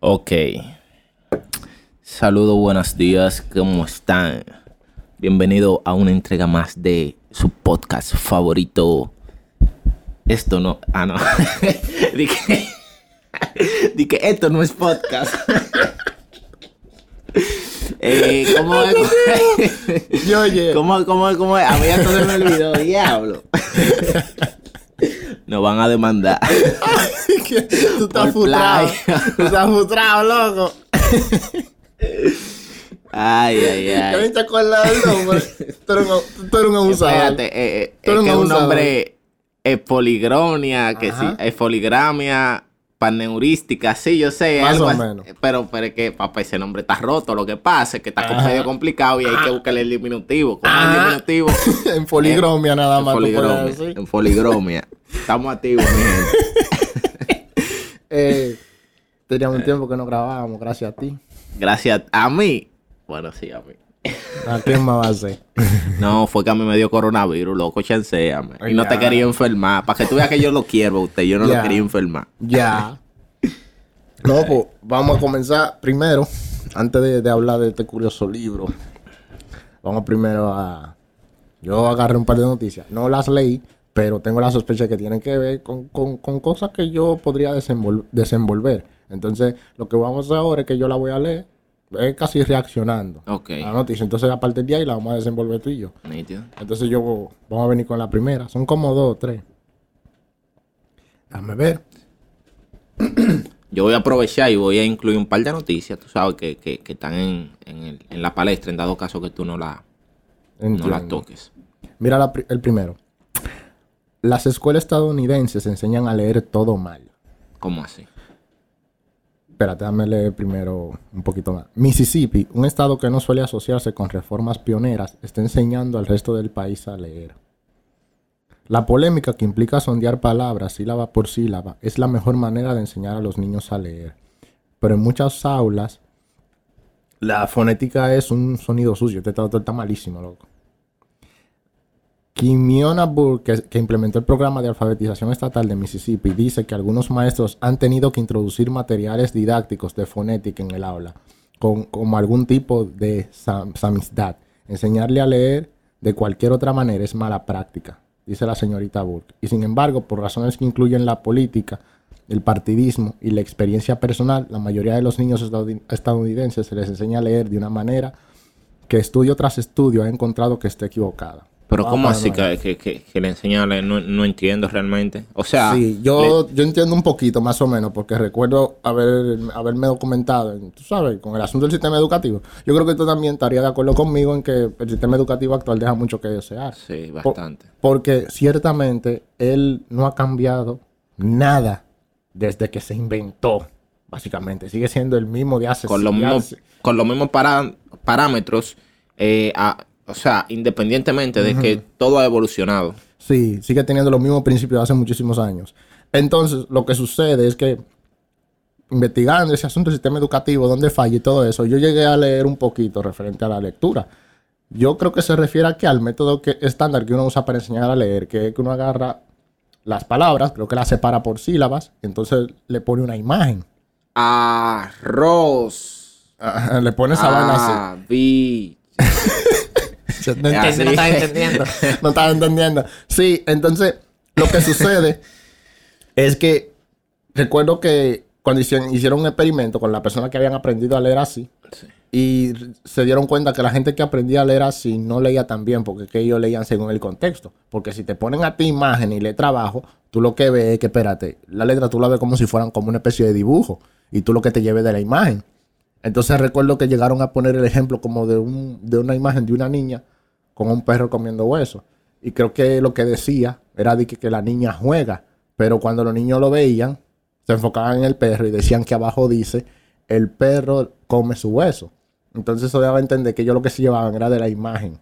Ok. Saludos, buenos días, ¿cómo están? Bienvenido a una entrega más de su podcast favorito. Esto no. Ah, no. dije, dije, esto no es podcast. eh, ¿Cómo es? ¿Cómo, cómo, cómo es? A mí ya todo me olvidó, diablo. Nos van a demandar. tú estás frustrado. Tú estás frustrado, loco. Ay, ay, ay. te acuerdas del nombre. Tú eres un, tú eres un abusador. Espérate, eh, eh, es que un nombre es poligronia, que sí, es poligramia, paneurística, sí, yo sé, Más algo o menos. Pero, pero es que, papá, ese nombre está roto, lo que pasa es que está medio complicado y hay que buscarle el diminutivo. ¿Cómo el Ajá. diminutivo? en poligromia nada En más. puedes poligromia, en poligromia. Estamos activos, mi gente. Eh, teníamos un tiempo que no grabábamos, gracias a ti. Gracias a mí. Bueno, sí, a mí. ¿A quién más va a ser? No, fue que a mí me dio coronavirus, loco, chanceame. Y no te quería enfermar. Para que tú veas que yo lo quiero a usted, yo no lo quería enfermar. Ya. No, pues vamos a comenzar primero, antes de, de hablar de este curioso libro. Vamos primero a. Yo agarré un par de noticias. No las leí, pero tengo la sospecha que tienen que ver con, con- con cosas que yo podría desenvol- desenvolver. Entonces, lo que vamos a hacer ahora es que yo la voy a leer, es casi reaccionando a la noticia. Entonces, a partir de ahí la vamos a desenvolver tú y yo. Nítido. Entonces, yo vamos a venir con la primera. Son como dos o tres. Déjame ver. Yo voy a aprovechar y voy a incluir un par de noticias, tú sabes, que, que, que están en, en, el- en la palestra, en dado caso que tú no la, no la Entiendo. toques. Mira la el primero. Las escuelas estadounidenses enseñan a leer todo mal. ¿Cómo así? Espérate, déjame leer primero un poquito más. Mississippi, un estado que no suele asociarse con reformas pioneras, está enseñando al resto del país a leer. La polémica que implica sondear palabras sílaba por sílaba es la mejor manera de enseñar a los niños a leer. Pero en muchas aulas, la fonética es un sonido sucio. Este traductor está malísimo, loco. Kimiona Burke, que, implementó el programa de alfabetización estatal de Mississippi, dice que algunos maestros han tenido que introducir materiales didácticos de fonética en el aula, con, como algún tipo de sam-. Enseñarle a leer de cualquier otra manera es mala práctica, dice la señorita Burke. Y sin embargo, por razones que incluyen la política, el partidismo y la experiencia personal, la mayoría de los niños estadoun- estadounidenses se les enseña a leer de una manera que estudio tras estudio ha encontrado que está equivocada. Pero Vamos ¿cómo así que, que, que, que le leer? No, no entiendo realmente. O sea, Sí, yo, yo entiendo un poquito más o menos, porque recuerdo haber, haberme documentado, en, tú sabes, con el asunto del sistema educativo. Yo creo que tú también estarías de acuerdo conmigo en que el sistema educativo actual deja mucho que desear. sí, Por- bastante. porque ciertamente él no ha cambiado nada desde que se inventó, básicamente. Sigue siendo el mismo de hace Con los mismos, hace- con los mismos para- parámetros, eh, a- o sea, independientemente de que todo ha evolucionado. Sí, sigue teniendo los mismos principios de hace muchísimos años. Entonces, lo que sucede es que investigando ese asunto del sistema educativo, dónde falla y todo eso, yo llegué a leer un poquito referente a la lectura. Yo creo que se refiere a que al método que, estándar que uno usa para enseñar a leer, que es que uno agarra las palabras, creo que las separa por sílabas, entonces le pone una imagen. Arroz. Le pone esa vaina así. Ah. No entiende, no estás entendiendo. no estás entendiendo. Sí, entonces lo que sucede es que recuerdo que cuando hicieron, hicieron un experimento con las personas que habían aprendido a leer así Sí. y se dieron cuenta que la gente que aprendía a leer así no leía tan bien porque que ellos leían según el contexto. Porque si te ponen a ti imagen y letra abajo, tú lo que ves es que, espérate, la letra tú la ves como si fueran como una especie de dibujo y tú lo que te lleves de la imagen. Entonces recuerdo que llegaron a poner el ejemplo como de, un, de una imagen de una niña con un perro comiendo hueso. Y creo que lo que decía era de que, que la niña juega, pero cuando los niños lo veían, se enfocaban en el perro y decían que abajo dice, el perro come su hueso. Entonces eso daba a entender que ellos lo que se llevaban era de la imagen,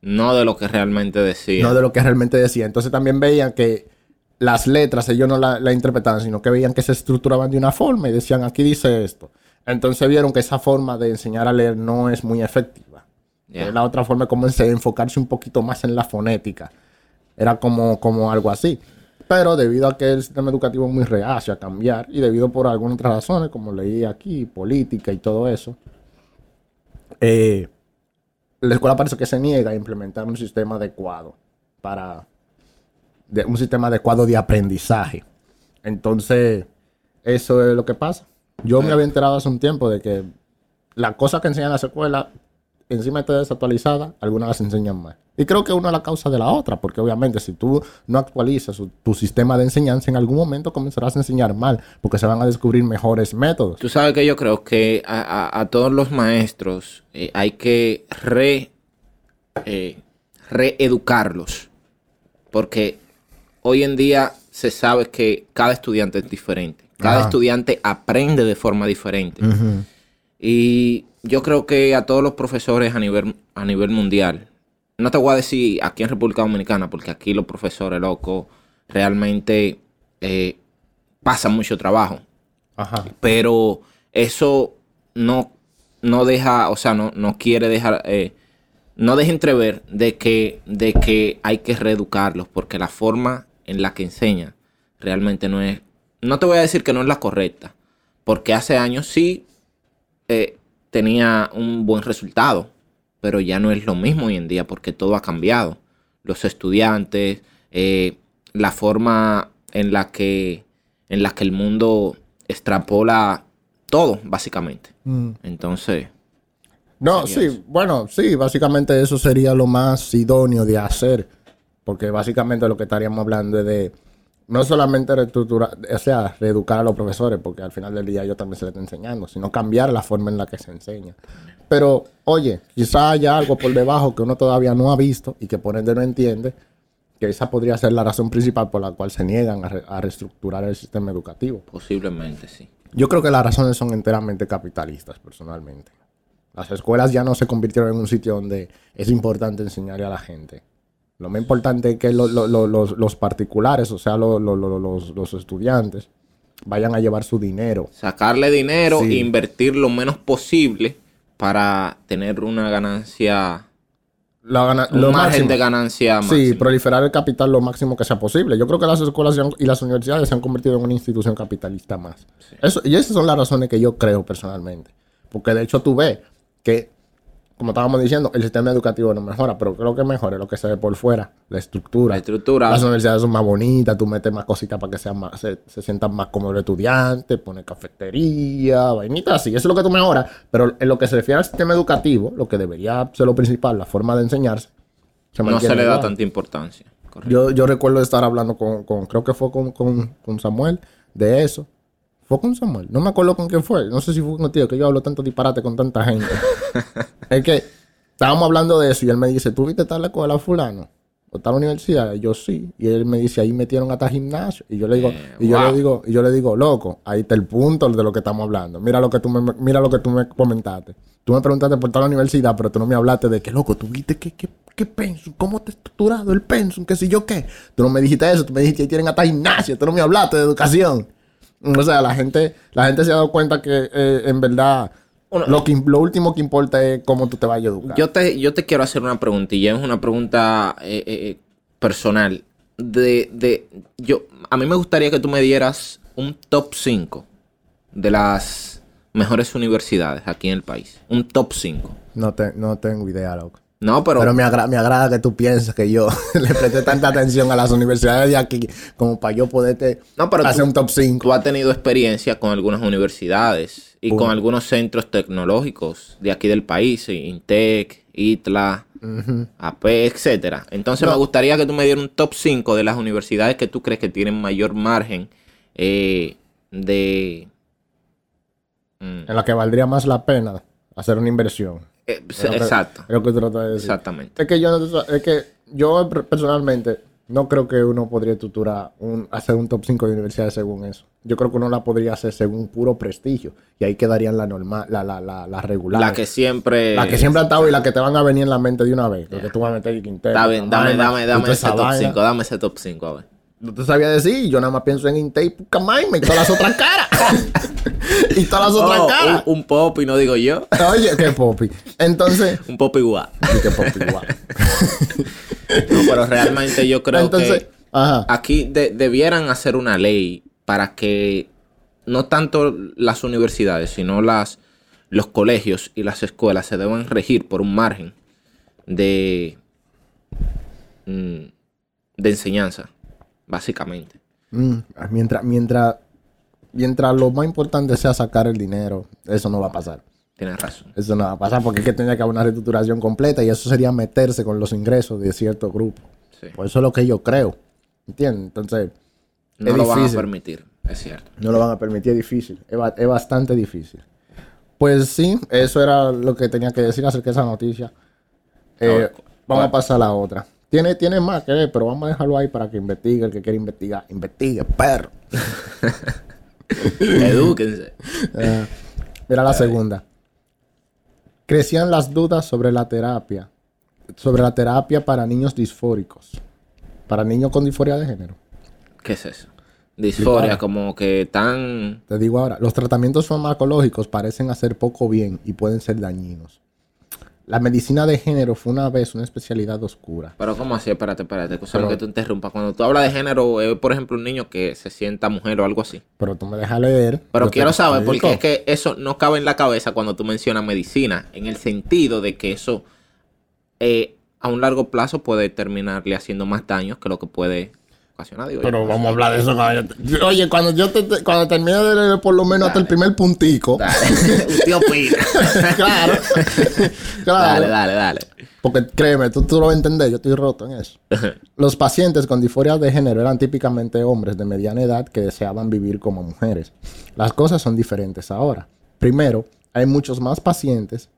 No de lo que realmente decía. no de lo que realmente decía. Entonces también veían que las letras ellos no la, la interpretaban, sino que veían que se estructuraban de una forma y decían, aquí dice esto. Entonces vieron que esa forma de enseñar a leer no es muy efectiva. Ya. Eh, La otra forma como enfocarse un poquito más en la fonética. Era como, como algo así. Pero debido a que el sistema educativo es muy reacio a cambiar y debido por algunas otras razones, como leí aquí, política y todo eso, eh, la escuela parece que se niega a implementar un sistema adecuado para de, un sistema adecuado de aprendizaje. Entonces, eso es lo que pasa. Yo me había enterado hace un tiempo de que las cosas que enseñan las escuelas encima está desactualizada, algunas las enseñan mal. Y creo que una es la causa de la otra, porque obviamente si tú no actualizas tu sistema de enseñanza, en algún momento comenzarás a enseñar mal, porque se van a descubrir mejores métodos. Tú sabes que yo creo que a, todos los maestros eh, hay que re, eh, reeducarlos, porque hoy en día se sabe que cada estudiante es diferente, cada estudiante aprende de forma diferente. Y yo creo que a todos los profesores a nivel, a nivel mundial, no te voy a decir aquí en República Dominicana, porque aquí los profesores locos realmente eh, pasan mucho trabajo. Ajá. Pero eso no, no deja, o sea, no, no quiere dejar, eh, no deja entrever de que, de que hay que reeducarlos, porque la forma en la que enseña realmente no es, no te voy a decir que no es la correcta, porque hace años sí eh, tenía un buen resultado, pero ya no es lo mismo hoy en día porque todo ha cambiado. Los estudiantes, eh, la forma en la que en la que el mundo extrapola todo, básicamente. Mm. Entonces. No, sí, bueno, sí, básicamente eso sería lo más idóneo de hacer. Porque básicamente lo que estaríamos hablando es de no solamente reestructurar, o sea, reeducar a los profesores, porque al final del día yo también se les está enseñando, sino cambiar la forma en la que se enseña. Pero, oye, quizá haya algo por debajo que uno todavía no ha visto y que por ende no entiende, que esa podría ser la razón principal por la cual se niegan a, reestructurar el sistema educativo. Posiblemente, sí. Yo creo que las razones son enteramente capitalistas, personalmente. Las escuelas ya no se convirtieron en un sitio donde es importante enseñarle a la gente lo más importante es que los, particulares, o sea, los, estudiantes, vayan a llevar su dinero. Sacarle dinero e invertir lo menos posible para tener una ganancia. La un margen de ganancia máximo. Sí, proliferar el capital lo máximo que sea posible. Yo creo que las escuelas y las universidades se han convertido en una institución capitalista más. Eso, y esas son las razones que yo creo personalmente. Porque de hecho tú ves que como estábamos diciendo, el sistema educativo no mejora, pero creo que mejora lo que se ve por fuera, la estructura. La estructura. Las universidades son más bonitas, tú metes más cositas para que sean más, se, sientan más cómodos los estudiantes, pones cafetería, vainitas así. Eso es lo que tú mejoras, pero en lo que se refiere al sistema educativo, lo que debería ser lo principal, la forma de enseñarse, no se le da tanta importancia. Yo, yo recuerdo estar hablando con, con creo que fue con, con, con Samuel de eso fue con Samuel. No me acuerdo con quién fue. No sé si fue con tío, que yo hablo tanto disparate con tanta gente. es que estábamos hablando de eso y él me dice, ¿tú viste tal la escuela fulano? ¿O tal universidad? Y yo sí. Y él me dice, ahí metieron hasta gimnasio. Y yo le digo, eh, y yo le digo, y yo le digo, loco, ahí está el punto de lo que estamos hablando. Mira lo que tú me, mira lo que tú me comentaste. Tú me preguntaste por tal universidad, pero tú no me hablaste de que, loco, tú viste qué, qué, qué pensum, cómo te estructurado el pensum, qué sé yo qué. Tú no me dijiste eso, tú me dijiste, ahí tienen hasta gimnasio, tú no me hablaste de educación. O sea, la gente, la gente se ha dado cuenta que eh, en verdad lo, que, lo último que importa es cómo tú te vayas a educar. Yo te, yo te quiero hacer una preguntilla, es una pregunta eh, eh, personal. De, de, yo, a mí me gustaría que tú me dieras un top 5 de las mejores universidades aquí en el país. Un top 5. No, te, no tengo idea, loco. No, pero... Pero me, me agrada que tú pienses que yo le presté tanta atención a las universidades de aquí como para yo poderte no, pero hacer un top 5. Tú has tenido experiencia con algunas universidades y con algunos centros tecnológicos de aquí del país, Intec, ITLA, AP, etcétera. Entonces me gustaría que tú me dieras un top 5 de las universidades que tú crees que tienen mayor margen eh, de... Mm. En la que valdría más la pena hacer una inversión. Eh, exacto. Es lo que tú de decir. Exactamente. Es que yo, es que yo personalmente no creo que uno podría estructurar un, hacer un top 5 de universidades según eso. Yo creo que uno la podría hacer según puro prestigio. Y ahí quedarían la normal, la, la, la, la regular. La que siempre. La que siempre ha estado y la que te van a venir en la mente de una vez. Lo que tú vas a meter y Quintero. Dame, dame, dame, dame ese top 5. Dame ese top 5, a ver. No te sabía decir, yo nada más pienso en Intake y Pucamaima y todas las otras caras. y todas las otras oh, caras. Un, un, pop y no digo yo. Oye, qué popi. Entonces. un pop igual. qué pop igual. no, pero realmente yo creo Entonces, Ajá. aquí de- debieran hacer una ley para que no tanto las universidades, sino las, los colegios y las escuelas se deban regir por un margen de, mm, de enseñanza, básicamente. Mm, mientras, mientras, mientras lo más importante sea sacar el dinero, eso no va a pasar. Tienes razón. Eso no va a pasar porque es que tendría que haber una reestructuración completa y eso sería meterse con los ingresos de cierto grupo. Sí. Por eso es lo que yo creo. ¿Entiendes? Entonces, No es lo van a permitir, es cierto. no lo van a permitir, es difícil. Es, es bastante difícil. Pues sí, eso era lo que tenía que decir acerca de esa noticia. Eh, vamos a pasar a la otra. Tiene, tiene más que ver, pero vamos a dejarlo ahí para que investigue el que quiere investigar. Investigue, perro. Edúquense. Eh, mira la segunda. Crecían las dudas sobre la terapia. Sobre la terapia para niños disfóricos. Para niños con disforia de género. ¿Qué es eso? Disforia, como que tan... Te digo ahora, los tratamientos farmacológicos parecen hacer poco bien y pueden ser dañinos. La medicina de género fue una vez una especialidad oscura. Pero ¿cómo así? Espérate, espérate. Que Pero- que te interrumpa. Cuando tú hablas de género, por ejemplo un niño que se sienta mujer o algo así. Pero tú me dejas leer. Pero quiero saber, porque es que eso no cabe en la cabeza cuando tú mencionas medicina, en el sentido de que eso eh, a un largo plazo puede terminarle haciendo más daños que lo que puede ocasionar. digo yo. Pero vamos a hablar de eso cuando Oye, cuando yo te, te- cuando termine de leer por lo menos hasta el primer puntico. Dale. Opina. claro. claro. Dale, dale, dale. Porque créeme, tú, tú lo vas a entender, yo estoy roto en eso. Los pacientes con disforia de género eran típicamente hombres de mediana edad que deseaban vivir como mujeres. Las cosas son diferentes ahora. Primero, hay muchos más pacientes.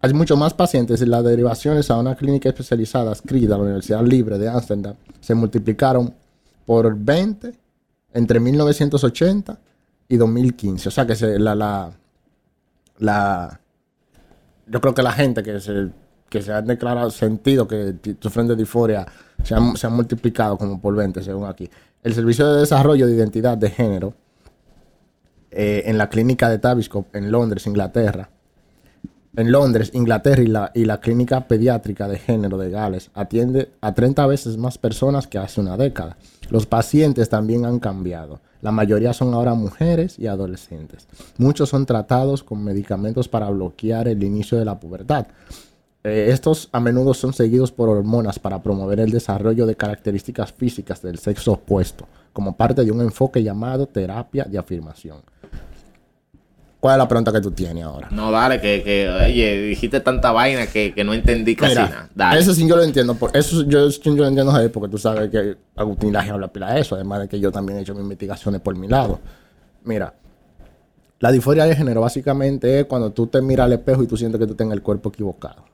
Hay muchos más pacientes y las derivaciones a una clínica especializada adscrita a la Universidad Libre de Ámsterdam se multiplicaron por 20 entre 1980 y 2015. O sea que se, la, la, la, yo creo que la gente que se, que se han declarado sentido que sufren de disforia se han, se han multiplicado como por 20 según aquí. El Servicio de Desarrollo de Identidad de Género eh, en la clínica de Tavistock en Londres, Inglaterra. En Londres, Inglaterra y la, clínica pediátrica de género de Gales atiende a 30 veces más personas que hace una década. Los pacientes también han cambiado. La mayoría son ahora mujeres y adolescentes. Muchos son tratados con medicamentos para bloquear el inicio de la pubertad. Eh, estos a menudo son seguidos por hormonas para promover el desarrollo de características físicas del sexo opuesto, como parte de un enfoque llamado terapia de afirmación. ¿Cuál es la pregunta que tú tienes ahora? No, dale, que, que oye, dijiste tanta vaina que, que no entendí casi Mira, nada. Dale. eso sí yo lo entiendo. Por, eso yo, yo lo entiendo porque tú sabes que Agustín Laje habla pila de eso, además de que yo también he hecho mis investigaciones por mi lado. Mira, la disforia de género básicamente es cuando tú te miras al espejo y tú sientes que tú tienes el cuerpo equivocado.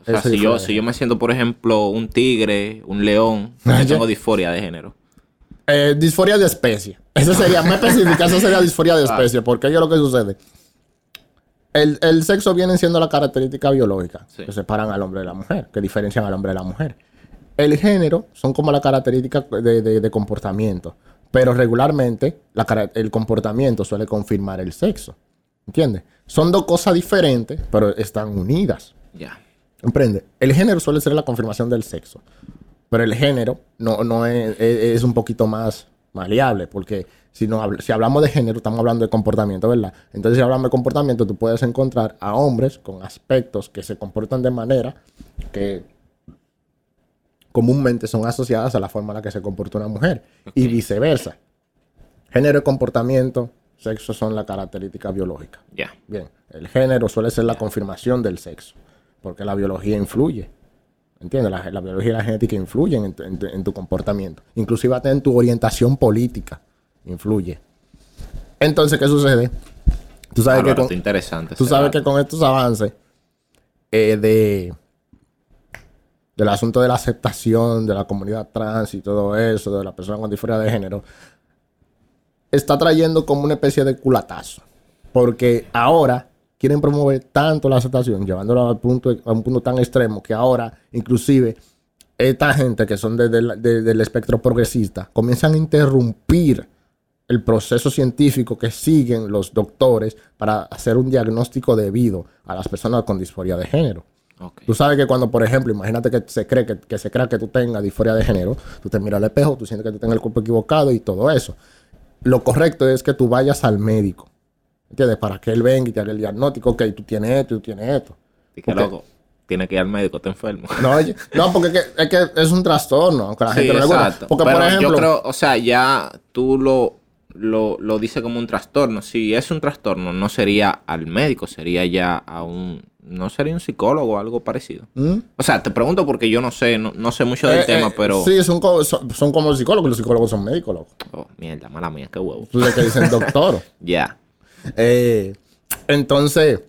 O sea, si yo, si yo me siento, por ejemplo, un tigre, un león, yo tengo disforia de género. Eh, disforia de especie. Eso sería, más específica, eso sería disforia de especie, porque ¿qué es lo que sucede? El, el sexo viene siendo la característica biológica Sí. que separan al hombre de la mujer, que diferencian al hombre de la mujer. El género son como la característica de, de- de comportamiento, pero regularmente la el comportamiento suele confirmar el sexo. ¿Entiendes? Son dos cosas diferentes, pero están unidas. Ya. ¿Comprende? El género suele ser la confirmación del sexo. Pero el género no, no es, es- un poquito más maleable, porque si, no, si hablamos de género, estamos hablando de comportamiento, ¿verdad? Entonces, si hablamos de comportamiento, tú puedes encontrar a hombres con aspectos que se comportan de manera que comúnmente son asociadas a la forma en la que se comporta una mujer y viceversa. Género y comportamiento, sexo son la característica biológica. Ya. Bien, el género suele ser la confirmación del sexo, porque la biología influye. ¿Entiendes? La, la biología y la genética influyen en tu, en tu- en tu comportamiento. Inclusive hasta en tu orientación política influye. Entonces, ¿qué sucede? Tú sabes, que con, interesante. tú sabes que con estos avances eh, de del asunto de la aceptación de la comunidad trans y todo eso, de la persona con disforia de género, está trayendo como una especie de culatazo. Porque ahora quieren promover tanto la aceptación, llevándolo al punto, a un punto tan extremo que ahora, inclusive, esta gente que son de- de- de- del espectro progresista comienzan a interrumpir el proceso científico que siguen los doctores para hacer un diagnóstico debido a las personas con disforia de género. Tú sabes que cuando, por ejemplo, imagínate que se cree que, que se crea que tú tengas disforia de género, tú te miras al espejo, tú sientes que tú tengas el cuerpo equivocado y todo eso. Lo correcto es que tú vayas al médico, ¿entiendes? Para que él venga y te haga el diagnóstico, ok, tú tienes esto, tú tienes esto. Y que loco, tiene que ir al médico, está enfermo. No, no porque es que, es que es un trastorno, aunque la Sí, gente no exacto. Porque, Pero por ejemplo, yo creo, o sea, ya tú lo, lo, lo dices como un trastorno. Si es un trastorno, no sería al médico, sería ya a un... No sería un psicólogo o algo parecido. ¿Mm? O sea, te pregunto porque yo no sé, no, no sé mucho del Eh, tema, eh, pero... Sí, son, co- son, son como psicólogos, los psicólogos son médicos, loco. Oh, mierda, mala mía, qué huevo. Tú que dicen doctor. Ya. Eh, entonces,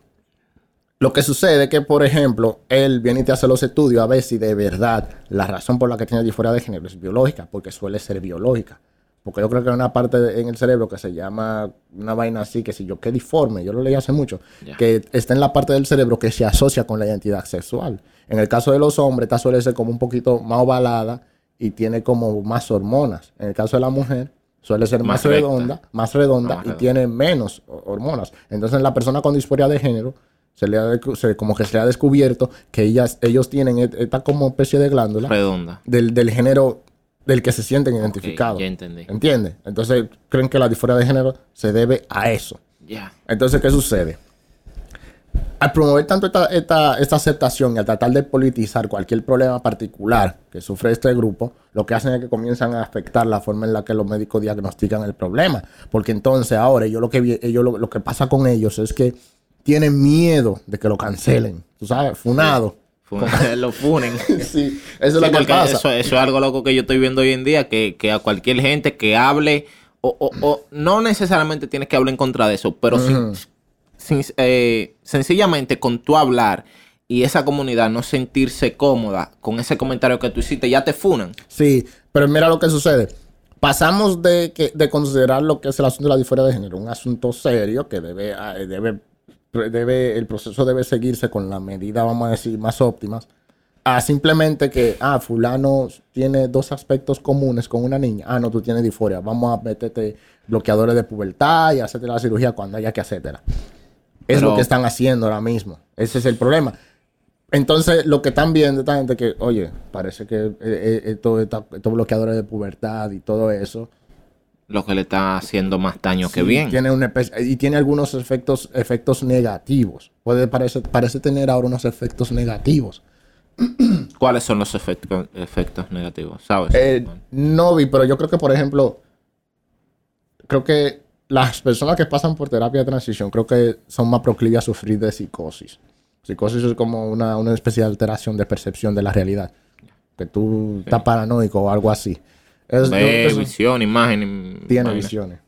lo que sucede es que, por ejemplo, él viene y te hace los estudios a ver si de verdad la razón por la que tiene disforia de género es biológica, porque suele ser biológica. Porque yo creo que hay una parte de- en el cerebro que se llama una vaina así, que si yo, que diforme, yo lo leí hace mucho, que está en la parte del cerebro que se asocia con la identidad sexual. En el caso de los hombres, esta suele ser como un poquito más ovalada y tiene como más hormonas. En el caso de la mujer, suele ser más, redonda, más redonda Más y redonda. tiene menos ho- hormonas. Entonces, la persona con disforia de género, se le ha se- como que se le ha descubierto que ellas, ellos tienen esta como especie de glándula Redonda. del, del género del que se sienten identificados. ya entendí. ¿Entiendes? Entonces, creen que la disforia de género se debe a eso. Ya. Entonces, ¿qué sucede? Al promover tanto esta, esta, esta aceptación y al tratar de politizar cualquier problema particular que sufre este grupo, lo que hacen es que comienzan a afectar la forma en la que los médicos diagnostican el problema. Porque entonces ahora ellos lo que, ellos lo, lo que pasa con ellos es que tienen miedo de que lo cancelen. Tú sabes, funado. Fu- lo funen. Sí, eso es lo que pasa. Eso, eso es algo loco que yo estoy viendo hoy en día, que, que a cualquier gente que hable, o, o- o no necesariamente tienes que hablar en contra de eso, pero sin- eh, sencillamente con tu hablar y esa comunidad no sentirse cómoda con ese comentario que tú hiciste, ya te funan. Sí, pero mira lo que sucede. Pasamos de, que, de considerar lo que es el asunto de la disforia de género un asunto serio que debe, eh, debe, debe, el proceso debe seguirse con la medida, vamos a decir, más óptimas, a simplemente que, ah, fulano tiene dos aspectos comunes con una niña. Ah, no, tú tienes disforia. Vamos a meterte bloqueadores de pubertad y hacerte la cirugía cuando haya que hacértela. Es Pero- lo que están haciendo ahora mismo. Ese es el problema. Entonces, lo que están viendo esta gente que, oye, parece que eh, eh, esto- esta- estos bloqueadores de pubertad y todo eso. Lo que le está haciendo más daño que bien. Tiene una especie- y tiene algunos efectos, efectos negativos. Puede parece, parece tener ahora unos efectos negativos. ¿Cuáles son los efectos, efectos negativos? ¿Sabes? Eh, no vi, pero yo creo que, por ejemplo, creo que las personas que pasan por terapia de transición, creo que son más proclives a sufrir de psicosis. Psicosis es como una, una especie de alteración de percepción de la realidad. Que tú estás paranoico o algo así. Es- Ve visión, imagen. tiene vaina. visiones.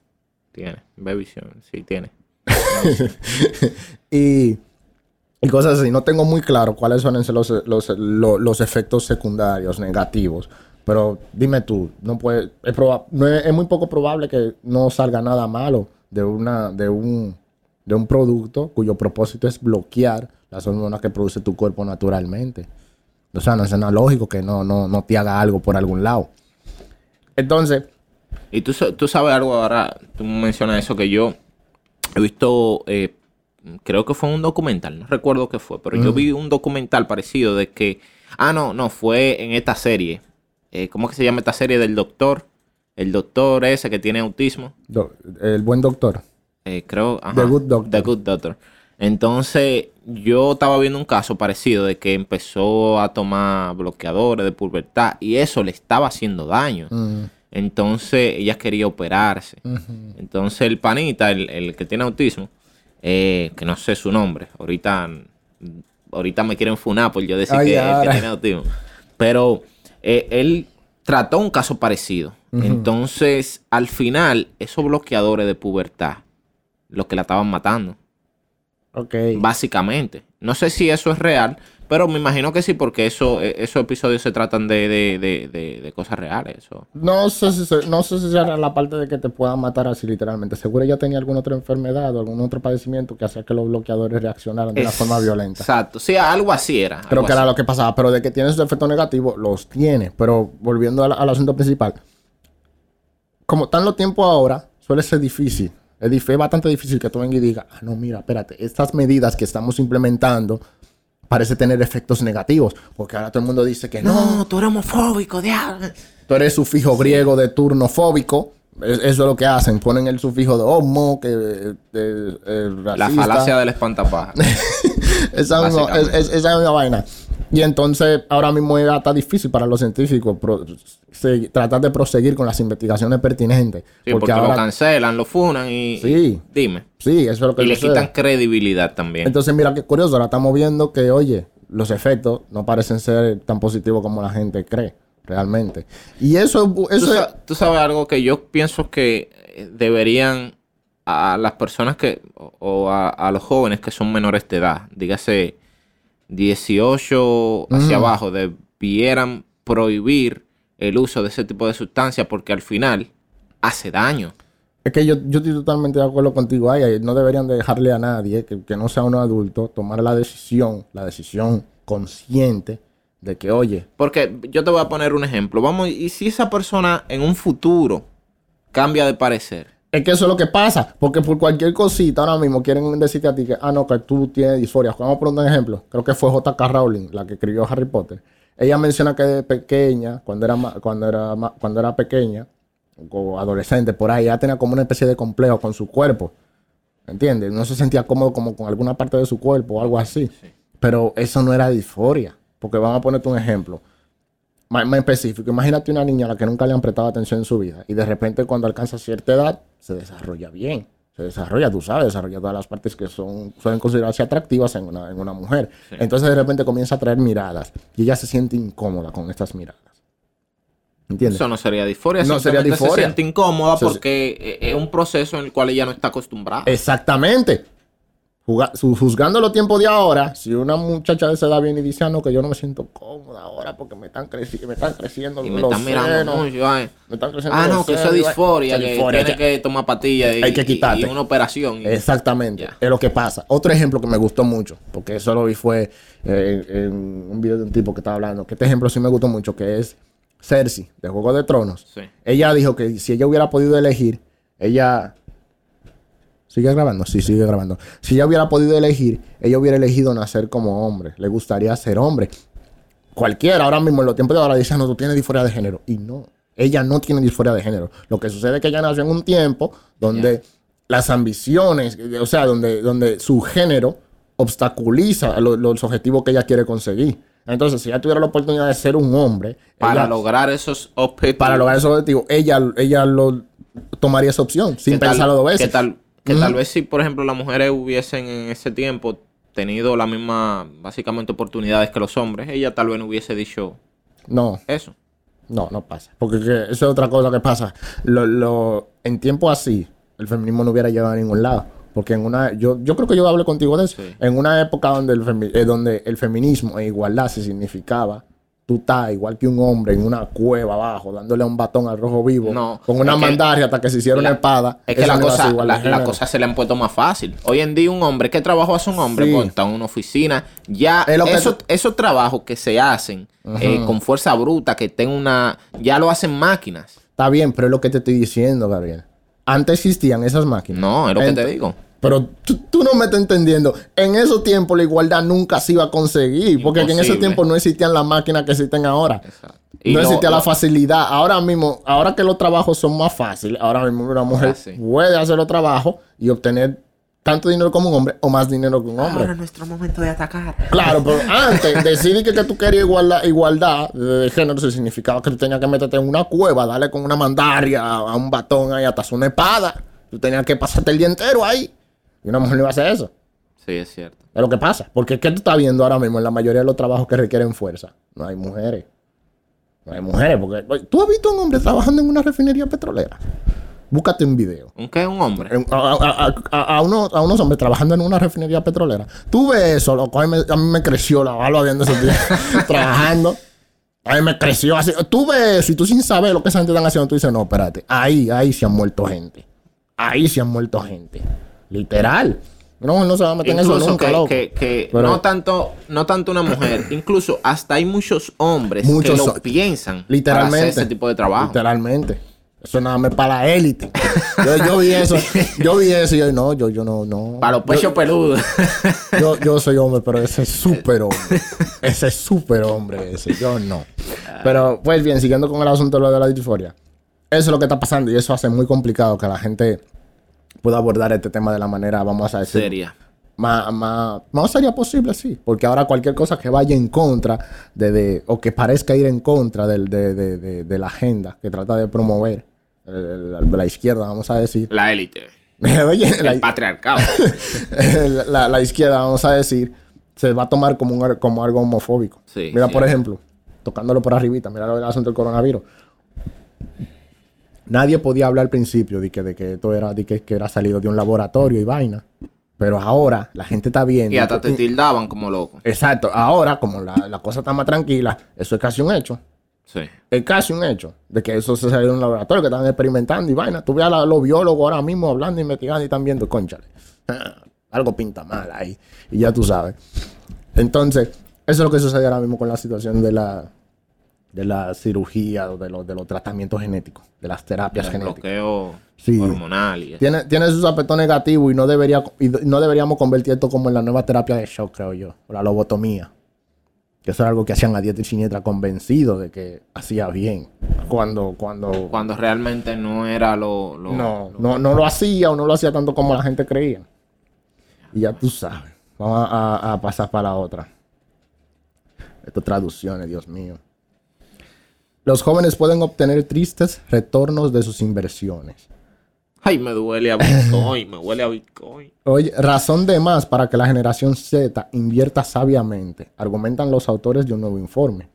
Tiene, ve visión, sí, tiene. y, y cosas así. No tengo muy claro cuáles son los, los, lo- los efectos secundarios negativos. Pero dime tú, no puede, es, proba- no es, es muy poco probable que no salga nada malo de, una, de, un, de un producto cuyo propósito es bloquear las hormonas que produce tu cuerpo naturalmente. O sea, no es nada lógico que no, no, no te haga algo por algún lado. Entonces, Y tú, tú sabes algo ahora, tú mencionas eso que yo he visto, eh, creo que fue un documental, no recuerdo qué fue, pero yo vi un documental parecido de que, ah, no, no, fue en esta serie. Eh, ¿Cómo que se llama esta serie del doctor? El doctor ese que tiene autismo. do- el buen doctor. Eh, creo. ajá, The Good Doctor. The Good Doctor. Entonces, yo estaba viendo un caso parecido de que empezó a tomar bloqueadores de pubertad y eso le estaba haciendo daño. Mm, Entonces, ella quería operarse. Entonces, el panita, el, el que tiene autismo, eh, que no sé su nombre, ahorita, ahorita me quieren funar por yo decir Ay, que, el que tiene autismo. Pero eh, él trató un caso parecido. Entonces, al final, esos bloqueadores de pubertad, los que la estaban matando, ok. básicamente. No sé si eso es real, pero me imagino que sí, porque eso, eh, esos episodios se tratan de, de, de, cosas reales. No sé si se- no sé si sea la parte de que te puedan matar así literalmente. Seguro ella tenía alguna otra enfermedad o algún otro padecimiento que hacía que los bloqueadores reaccionaran de una forma violenta. Exacto. Sí, algo así era. Creo que era lo que pasaba, pero de que tiene sus efectos negativos, los tiene. Pero volviendo al, al asunto principal, como están los tiempos ahora, suele ser difícil. Es, dif- es bastante difícil que tú vengas y digas, ah, no, mira, espérate, estas medidas que estamos implementando parece tener efectos negativos. Porque ahora todo el mundo dice que no, No, tú eres homofóbico, diablo. tú eres sufijo griego de turno fóbico. Es- Eso es lo que hacen. Ponen el sufijo de homo, que de, de- eh, La falacia del espantapaja. esa, es- es- esa misma vaina. Y entonces ahora mismo es hasta difícil para los científicos pro- se- tratar de proseguir con las investigaciones pertinentes. Sí, porque, lo cancelan, lo funan y... Sí. Dime. sí, eso es lo que Y le sucede. quitan credibilidad también. Entonces, mira qué curioso, ahora estamos viendo que, oye, los efectos no parecen ser tan positivos como la gente cree, realmente. Y eso, ¿Tú, eso es... sa- tú sabes algo que yo pienso que eh, deberían a las personas que o- o a, a los jóvenes que son menores de edad, dígase 18 hacia Mm. abajo, debieran prohibir el uso de ese tipo de sustancias porque al final hace daño. Es que yo, yo estoy totalmente de acuerdo contigo. Ay, no deberían dejarle a nadie que, que no sea un adulto tomar la decisión, la decisión consciente de que, oye, Porque yo te voy a poner un ejemplo. Vamos, y si esa persona en un futuro cambia de parecer. Es que eso es lo que pasa. Porque por cualquier cosita ahora mismo quieren decirte a ti que, ah, no, que tú tienes disforia. Vamos a poner un ejemplo. Creo que fue J.K. Rowling, la que escribió Harry Potter. Ella menciona que de pequeña, cuando era, cuando era, cuando era pequeña, o adolescente, por ahí, ella tenía como una especie de complejo con su cuerpo. ¿Entiendes? No se sentía cómodo como con alguna parte de su cuerpo o algo así. Pero eso no era disforia. Porque vamos a ponerte un ejemplo más, más específico. Imagínate una niña a la que nunca le han prestado atención en su vida y de repente cuando alcanza cierta edad se desarrolla bien. Se desarrolla, tú sabes, desarrolla todas las partes que son, suelen considerarse atractivas en una, en una mujer. Entonces de repente comienza a traer miradas y ella se siente incómoda con estas miradas. ¿Entiendes? Eso no sería disforia. No sería disforia. Se siente incómoda porque eh, es un proceso en el cual ella no está acostumbrada. Exactamente. Los tiempos de ahora, si una muchacha de esa edad viene y dice, ah, no, que yo no me siento cómoda ahora porque me están, creci- me están creciendo y me los están mirando senos, mucho. ay. me están creciendo Ah, los no, que eso es disforia, que disforia, tiene que tomar pastillas y, Hay que quitarte. y una operación. y- Exactamente, es lo que pasa. Otro ejemplo que me gustó mucho, porque eso lo vi fue eh, en un video de un tipo que estaba hablando, que este ejemplo sí me gustó mucho, que es Cersei, de Juego de Tronos. Sí. Ella dijo que si ella hubiera podido elegir, ella... ¿Sigue grabando? Sí, sigue grabando. Si ella hubiera podido elegir, ella hubiera elegido nacer como hombre. Le gustaría ser hombre. Cualquiera, ahora mismo en los tiempos de ahora dicen, no, tú tienes disforia de género. Y no, ella no tiene disforia de género. Lo que sucede es que ella nació en un tiempo donde las ambiciones, eh, o sea, donde, donde su género obstaculiza lo- los objetivos que ella quiere conseguir. Entonces, si ella tuviera la oportunidad de ser un hombre, Para ella- lograr esos objetivos. para lograr esos objetivos, ella, ella lo tomaría esa opción sin pensarlo dos veces. tal, que tal vez si, por ejemplo, las mujeres hubiesen en ese tiempo tenido la misma, básicamente, oportunidades que los hombres, ella tal vez no hubiese dicho No, eso. no, no pasa. Porque que eso es otra cosa que pasa. Lo, lo- en tiempos así, el feminismo no hubiera llegado a ningún lado. Porque en una, yo, yo creo que yo hablé contigo de eso. Sí. En una época donde el, femi- eh, donde el feminismo e igualdad se significaba, tú estás igual que un hombre en una cueva abajo, dándole un batón al rojo vivo, No, con una mandaria hasta que se hicieron la- una espada. Es que la cosa, la, cosa se le han puesto más fácil. Hoy en día un hombre, ¿qué trabajo hace un hombre? Sí. Pues está en una oficina. Ya Es esos, trabajos que se hacen eh, con fuerza bruta, que tenga una... Ya lo hacen máquinas. Está bien, pero es lo que te estoy diciendo, Gabriel. Antes existían esas máquinas. No, es lo que te digo. Pero tú, tú no me estás entendiendo. En esos tiempos la igualdad nunca se iba a conseguir. Porque en ese Imposible. tiempo no existían las máquinas que existen ahora. Exacto. Y no lo- existía lo- la facilidad. Ahora mismo, ahora que los trabajos son más fáciles, ahora mismo una mujer Ah, sí. puede hacer los trabajos y obtener tanto dinero como un hombre o más dinero que un hombre. Ahora es nuestro momento de atacar. Claro, pero antes decidir que, que tú querías igualdad, igualdad de género significaba que tú tenías que meterte en una cueva, darle con una mandaria a un batón ahí hasta una espada. Tú tenías que pasarte el día entero ahí. Y una mujer no iba a hacer eso. Sí, es cierto. Es lo que pasa. Porque ¿qué tú estás viendo ahora mismo en la mayoría de los trabajos que requieren fuerza? No hay mujeres. No hay mujeres. Porque tú has visto a un hombre trabajando en una refinería petrolera. Búscate un video. ¿Un qué? ¿Un hombre? A, a- a- a- a unos, a unos hombres trabajando en una refinería petrolera. Tú ves eso, loco. A mí me, a mí me creció la bala viendo esos días trabajando. A mí me creció así. Tú ves eso y tú sin saber lo que esa gente están haciendo, tú dices, no, espérate. Ahí, ahí se han muerto gente. Ahí se han muerto gente. Literal. No, no se va a meter en eso nunca, que, loco. que- que Pero- no tanto no tanto una mujer, incluso hasta hay muchos hombres Muchos que lo piensan Literalmente. para hacer ese tipo de trabajo. Literalmente. Eso nada más para la élite. Yo, yo vi eso, yo vi eso y yo, no, yo, yo no, no. Para los pechos peludos. Yo, yo soy hombre, pero ese es súper hombre. Ese es súper hombre ese. Yo no. Pero, pues bien, siguiendo con el asunto de lo de la disforia. Eso es lo que está pasando y eso hace muy complicado que la gente pueda abordar este tema de la manera, vamos a decir, Seria. más, más, más sería posible, sí. Porque ahora cualquier cosa que vaya en contra de, de- o que parezca ir en contra del- de, de- la agenda que trata de promover la, la izquierda, vamos a decir. La élite. Oye, la, El patriarcado. la- la izquierda, vamos a decir, se va a tomar como, un- como algo homofóbico. Sí, mira, sí. por ejemplo, tocándolo por arribita, mira lo del asunto del coronavirus. Nadie podía hablar al principio de que, de que esto era, de que, que era salido de un laboratorio y vaina. Pero ahora la gente está viendo. y hasta te tildaban como loco. Exacto. Ahora, como la, la cosa está más tranquila, eso es casi un hecho. Sí. Es casi un hecho de que eso se salió de un laboratorio, que están experimentando y vaina. Tú ves a la- los biólogos ahora mismo hablando, investigando y están viendo, conchale. algo pinta mal ahí. Y ya tú sabes. Entonces, eso es lo que sucede ahora mismo con la situación de la, de la cirugía de, los de los tratamientos genéticos, de las terapias El genéticas. bloqueo Sí. hormonal y. Tiene, tiene sus aspectos negativos y no, debería, y no deberíamos convertir esto como en la nueva terapia de shock, creo yo, o la lobotomía. Que eso era algo que hacían a dieta y siniestra convencidos de que hacía bien. Cuando, cuando, Cuando realmente no era lo... lo- no, lo- no, no lo hacía o no lo hacía tanto como la gente creía. Y ya tú sabes. Vamos a, a- a pasar para la otra. Estas traducciones, Dios mío. Los jóvenes pueden obtener tristes retornos de sus inversiones. Ay, me duele a Bitcoin, me huele a Bitcoin. Oye, razón de más para que la generación Z invierta sabiamente, argumentan los autores de un nuevo informe.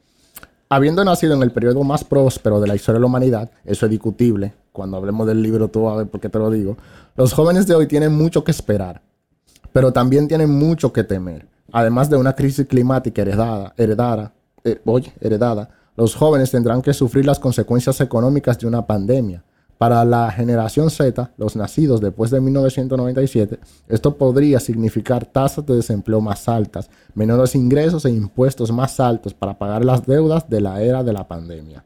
Habiendo nacido en el periodo más próspero de la historia de la humanidad, eso es discutible, cuando hablemos del libro tú vas a ver por qué te lo digo, los jóvenes de hoy tienen mucho que esperar, pero también tienen mucho que temer. Además de una crisis climática heredada, heredada, eh, oye, heredada, los jóvenes tendrán que sufrir las consecuencias económicas de una pandemia. Para la generación Z, los nacidos después de 1997, esto podría significar tasas de desempleo más altas, menores ingresos e impuestos más altos para pagar las deudas de la era de la pandemia.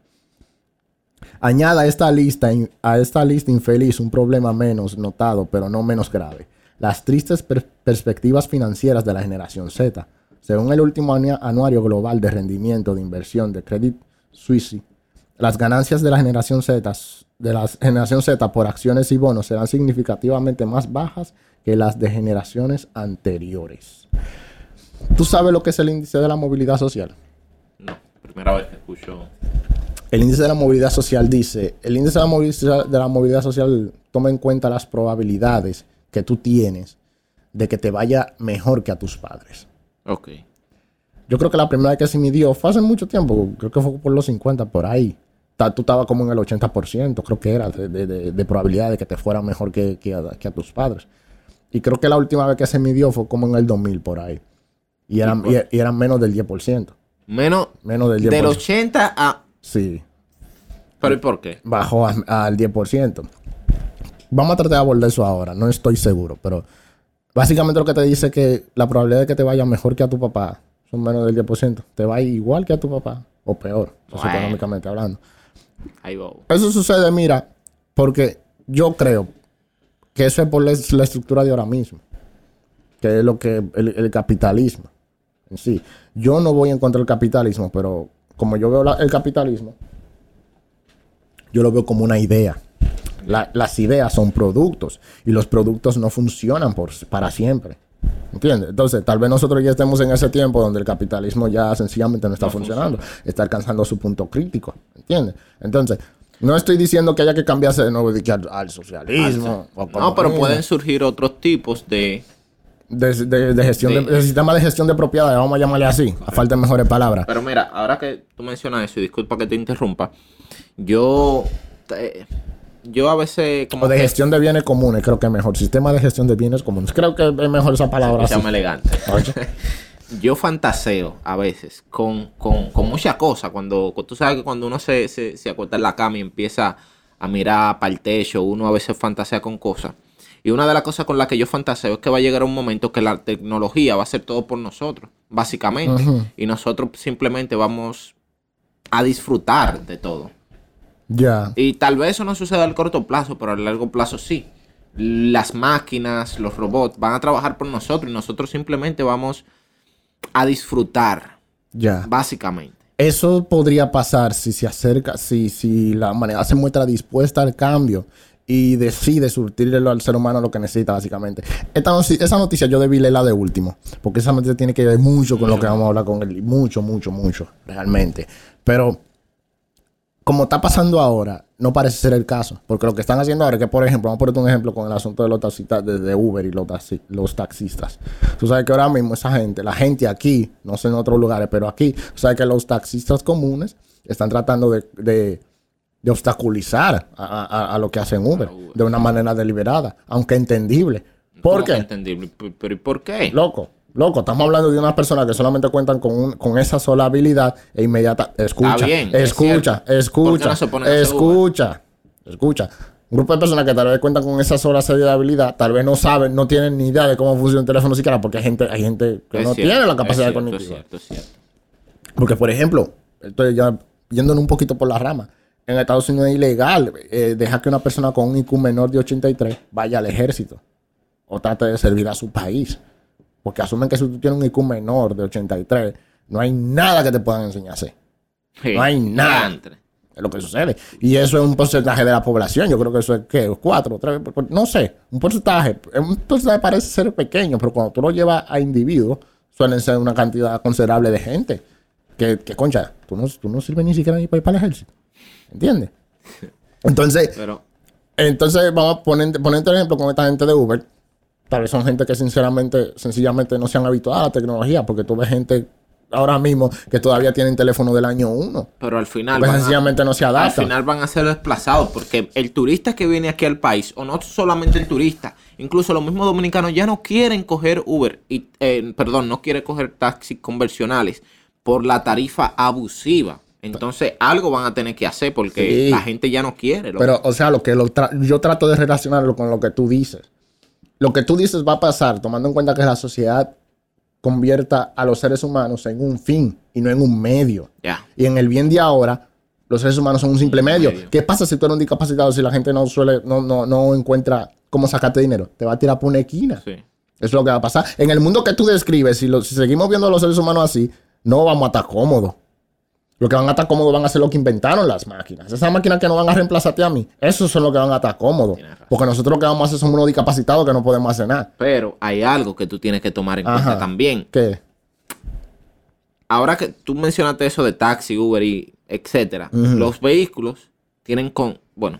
Añada a esta lista, a esta lista infeliz un problema menos notado, pero no menos grave. Las tristes per- perspectivas financieras de la generación Z. Según el último anua- anuario global de rendimiento de inversión de Credit Suisse, las ganancias de la generación Z, de la generación Z por acciones y bonos serán significativamente más bajas que las de generaciones anteriores. ¿Tú sabes lo que es el índice de la movilidad social? No, primera vez que escucho. El índice de la movilidad social dice, el índice de la movilidad, de la movilidad social toma en cuenta las probabilidades que tú tienes de que te vaya mejor que a tus padres. Ok. Yo creo que la primera vez que se midió fue hace mucho tiempo, creo que fue por los 50, por ahí. Tú estabas como en el 80%, creo que era, de, de- de- de probabilidad de que te fuera mejor que, que a, que a tus padres. Y creo que la última vez que se midió fue como en el 2000, por ahí. Y eran, y, y eran menos del 10%. Menos Menos del 10%. del 80 a... Sí. ¿Pero y por qué? bajó a- al 10%. Vamos a tratar de abordar eso ahora, no estoy seguro, pero básicamente lo que te dice es que la probabilidad de que te vaya mejor que a tu papá son menos del 10%. Te va igual que a tu papá o peor, Bueno. económicamente hablando. Ahí va. Eso sucede, mira, porque yo creo que eso es por la, la estructura de ahora mismo, que es lo que el, el capitalismo en sí. Yo no voy en contra del capitalismo, pero como yo veo la- el capitalismo, yo lo veo como una idea. La- las ideas son productos y los productos no funcionan por, para siempre. ¿Entiendes? Entonces, tal vez nosotros ya estemos en ese tiempo donde el capitalismo ya sencillamente no está No funcionando, está alcanzando su punto crítico. ¿Entiendes? Entonces, no estoy diciendo que haya que cambiarse de nuevo al, al socialismo. o No, pero pueden surgir otros tipos de... De, de- de gestión de, de sistema de gestión de propiedades, vamos a llamarle así, a falta de mejores palabras. Pero mira, ahora que tú mencionas eso, y disculpa que te interrumpa, yo... yo a veces como O de que- gestión de bienes comunes, creo que es mejor. Sistema de gestión de bienes comunes. Creo que es mejor esa palabra. se llama elegante. Yo fantaseo a veces con, con, con muchas cosas. Cuando, tú sabes que cuando uno se, se, se acuesta en la cama y empieza a mirar para el techo, uno a veces fantasea con cosas. Y una de las cosas con las que yo fantaseo es que va a llegar un momento que la tecnología va a hacer todo por nosotros, básicamente. Y nosotros simplemente vamos a disfrutar de todo. Ya. Y tal vez eso no suceda al corto plazo, pero a largo plazo sí. Las máquinas, los robots van a trabajar por nosotros y nosotros simplemente vamos a disfrutar, Ya. básicamente. Eso podría pasar si se acerca, si, si la humanidad se muestra dispuesta al cambio y decide surtirle al ser humano lo que necesita, básicamente. Esta esa noticia yo debí leerla de último, porque esa noticia tiene que ver mucho con lo que vamos a hablar con él. Mucho, mucho, mucho, realmente. Pero, como está pasando ahora, no parece ser el caso. Porque lo que están haciendo ahora es que, por ejemplo, vamos a ponerte un ejemplo con el asunto de los taxistas, de, de Uber y los, taxi- los taxistas. Tú sabes que ahora mismo esa gente, la gente aquí, no sé en otros lugares, pero aquí, tú sabes que los taxistas comunes están tratando de, de- de obstaculizar a, a- a lo que hacen Uber de una manera deliberada, aunque entendible. ¿Por ¿Cómo que qué? entendible? ¿Pero pero ¿y por qué? Loco, loco, estamos hablando de unas personas que solamente cuentan con, un- con esa sola habilidad e inmediata. Escucha, bien, es escucha, cierto. ¿Por qué escucha, no escucha, escucha. Un grupo de personas que tal vez cuentan con esa sola serie de habilidad, tal vez no saben, no tienen ni idea de cómo funciona un teléfono siquiera, porque hay gente, hay gente que Es no cierto, tiene la capacidad cierto, cognitiva. cierto, es cierto. Porque, por ejemplo, estoy ya yéndonos un poquito por la rama. En Estados Unidos es ilegal eh, dejar que una persona con un IQ menor de 83 vaya al ejército o trate de servir a su país. Porque asumen que si tú tienes un IQ menor de 83, no hay nada que te puedan enseñar a hacer. No hay nada. Diantre. Es lo que sucede. Y eso es un porcentaje de la población. Yo creo que eso es, ¿qué? ¿Cuatro? ¿Tres? No sé. Un porcentaje. Un porcentaje parece ser pequeño, pero cuando tú lo llevas a individuos, suelen ser una cantidad considerable de gente. Que, que concha, tú no, tú no sirves ni siquiera ni para ir para el ejército. ¿Entiendes? Entonces, Pero entonces vamos a poner, ponerte el ejemplo con esta gente de Uber. Tal vez son gente que sinceramente, sencillamente no se han habituado a la tecnología, porque tú ves gente ahora mismo que todavía tienen teléfono del año 1. Pero al final. Pues a- sencillamente no se al adaptan. final van a ser desplazados porque el turista que viene aquí al país, o no solamente el turista, incluso los mismos dominicanos ya no quieren coger Uber, y, eh, perdón, no quieren coger taxis convencionales por la tarifa abusiva. Entonces algo van a tener que hacer porque Sí. la gente ya no quiere. Pero, o sea, lo que lo tra- yo trato de relacionarlo con lo que tú dices. Lo que tú dices va a pasar tomando en cuenta que la sociedad convierta a los seres humanos en un fin y no en un medio. ya. Y en el bien de ahora, los seres humanos son un simple medio. medio. ¿Qué pasa si tú eres un discapacitado si la gente no suele, no, no, no encuentra cómo sacarte dinero? Te va a tirar por una esquina. Sí. Eso es lo que va a pasar. En el mundo que tú describes, si, lo- si seguimos viendo a los seres humanos así, no vamos a estar cómodos. Lo que van a estar cómodos van a ser lo que inventaron las máquinas. Esas máquinas que no van a reemplazarte a mí, esos son los que van a estar cómodos. Porque nosotros lo que vamos a hacer somos unos discapacitados que no podemos hacer nada. Pero hay algo que tú tienes que tomar en Ajá. cuenta también. ¿Qué? Ahora que tú mencionaste eso de taxi, Uber y etcétera, los vehículos tienen con, bueno,